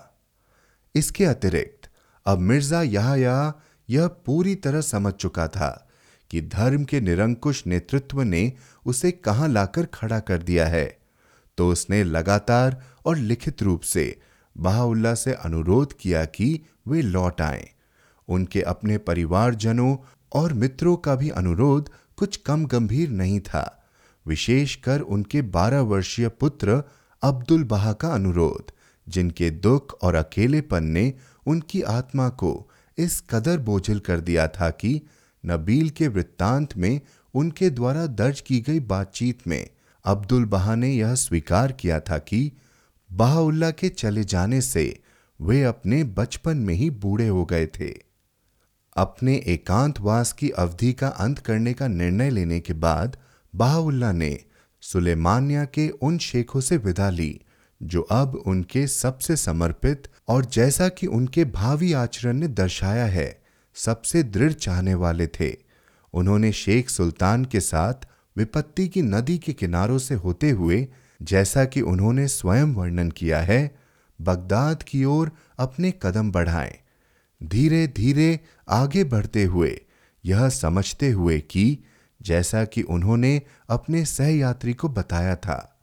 इसके अतिरिक्त, अब मिर्ज़ा यह यह पूरी तरह समझ चुका था कि धर्म के निरंकुश नेतृत्व ने उसे कहाँ लाकर खड़ा कर दिया है। तो उसने लगातार और लिखित रूप से बहाउल्ला से अनुरोध किया कि वे लौट आए। उनके अपने परिवारजनों और मित्रों का भी अनुरोध कुछ कम गंभीर नहीं था। विशेषकर उनके बारह वर्षीय पुत्र अब्दुल बहा का अनुरोध, जिनके दुख और अकेलेपन ने उनकी आत्मा को इस कदर बोझिल कर दिया था कि नबील के वृत्तांत में उनके द्वारा दर्ज की गई बातचीत में अब्दुल बहा ने यह स्वीकार किया था कि बहाउल्ला के चले जाने से वे अपने बचपन में ही बूढ़े हो गए थे। अपने एकांतवास की अवधि का अंत करने का निर्णय लेने के बाद बहाउल्ला ने सुलेमानिया के उन शेखों से विदा ली, जो अब उनके सबसे समर्पित और जैसा कि उनके भावी आचरण ने दर्शाया है, सबसे दृढ़ चाहने वाले थे। उन्होंने शेख सुल्तान के साथ विपत्ति की नदी के किनारों से होते हुए, जैसा कि उन्होंने स्वयं वर्णन किया है, बगदाद की ओर अपने कदम बढ़ाए। धीरे धीरे आगे बढ़ते हुए, यह समझते हुए कि, जैसा कि उन्होंने अपने सहयात्री को बताया था,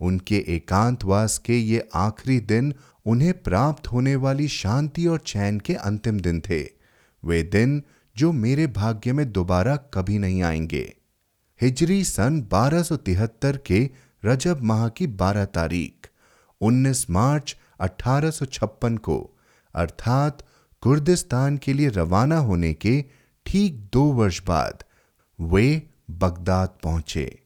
उनके एकांतवास के ये आखिरी दिन उन्हें प्राप्त होने वाली शांति और चैन के अंतिम दिन थे। वे दिन जो मेरे भाग्य में दोबारा कभी नहीं आएँगे। हिजरी सन 1273 के रजब माह की 12 तारीख 19 मार्च 1856 को, अर्थात कुर्दिस्तान के लिए रवाना होने के ठीक दो वर्ष बाद, वे बगदाद पहुँचे।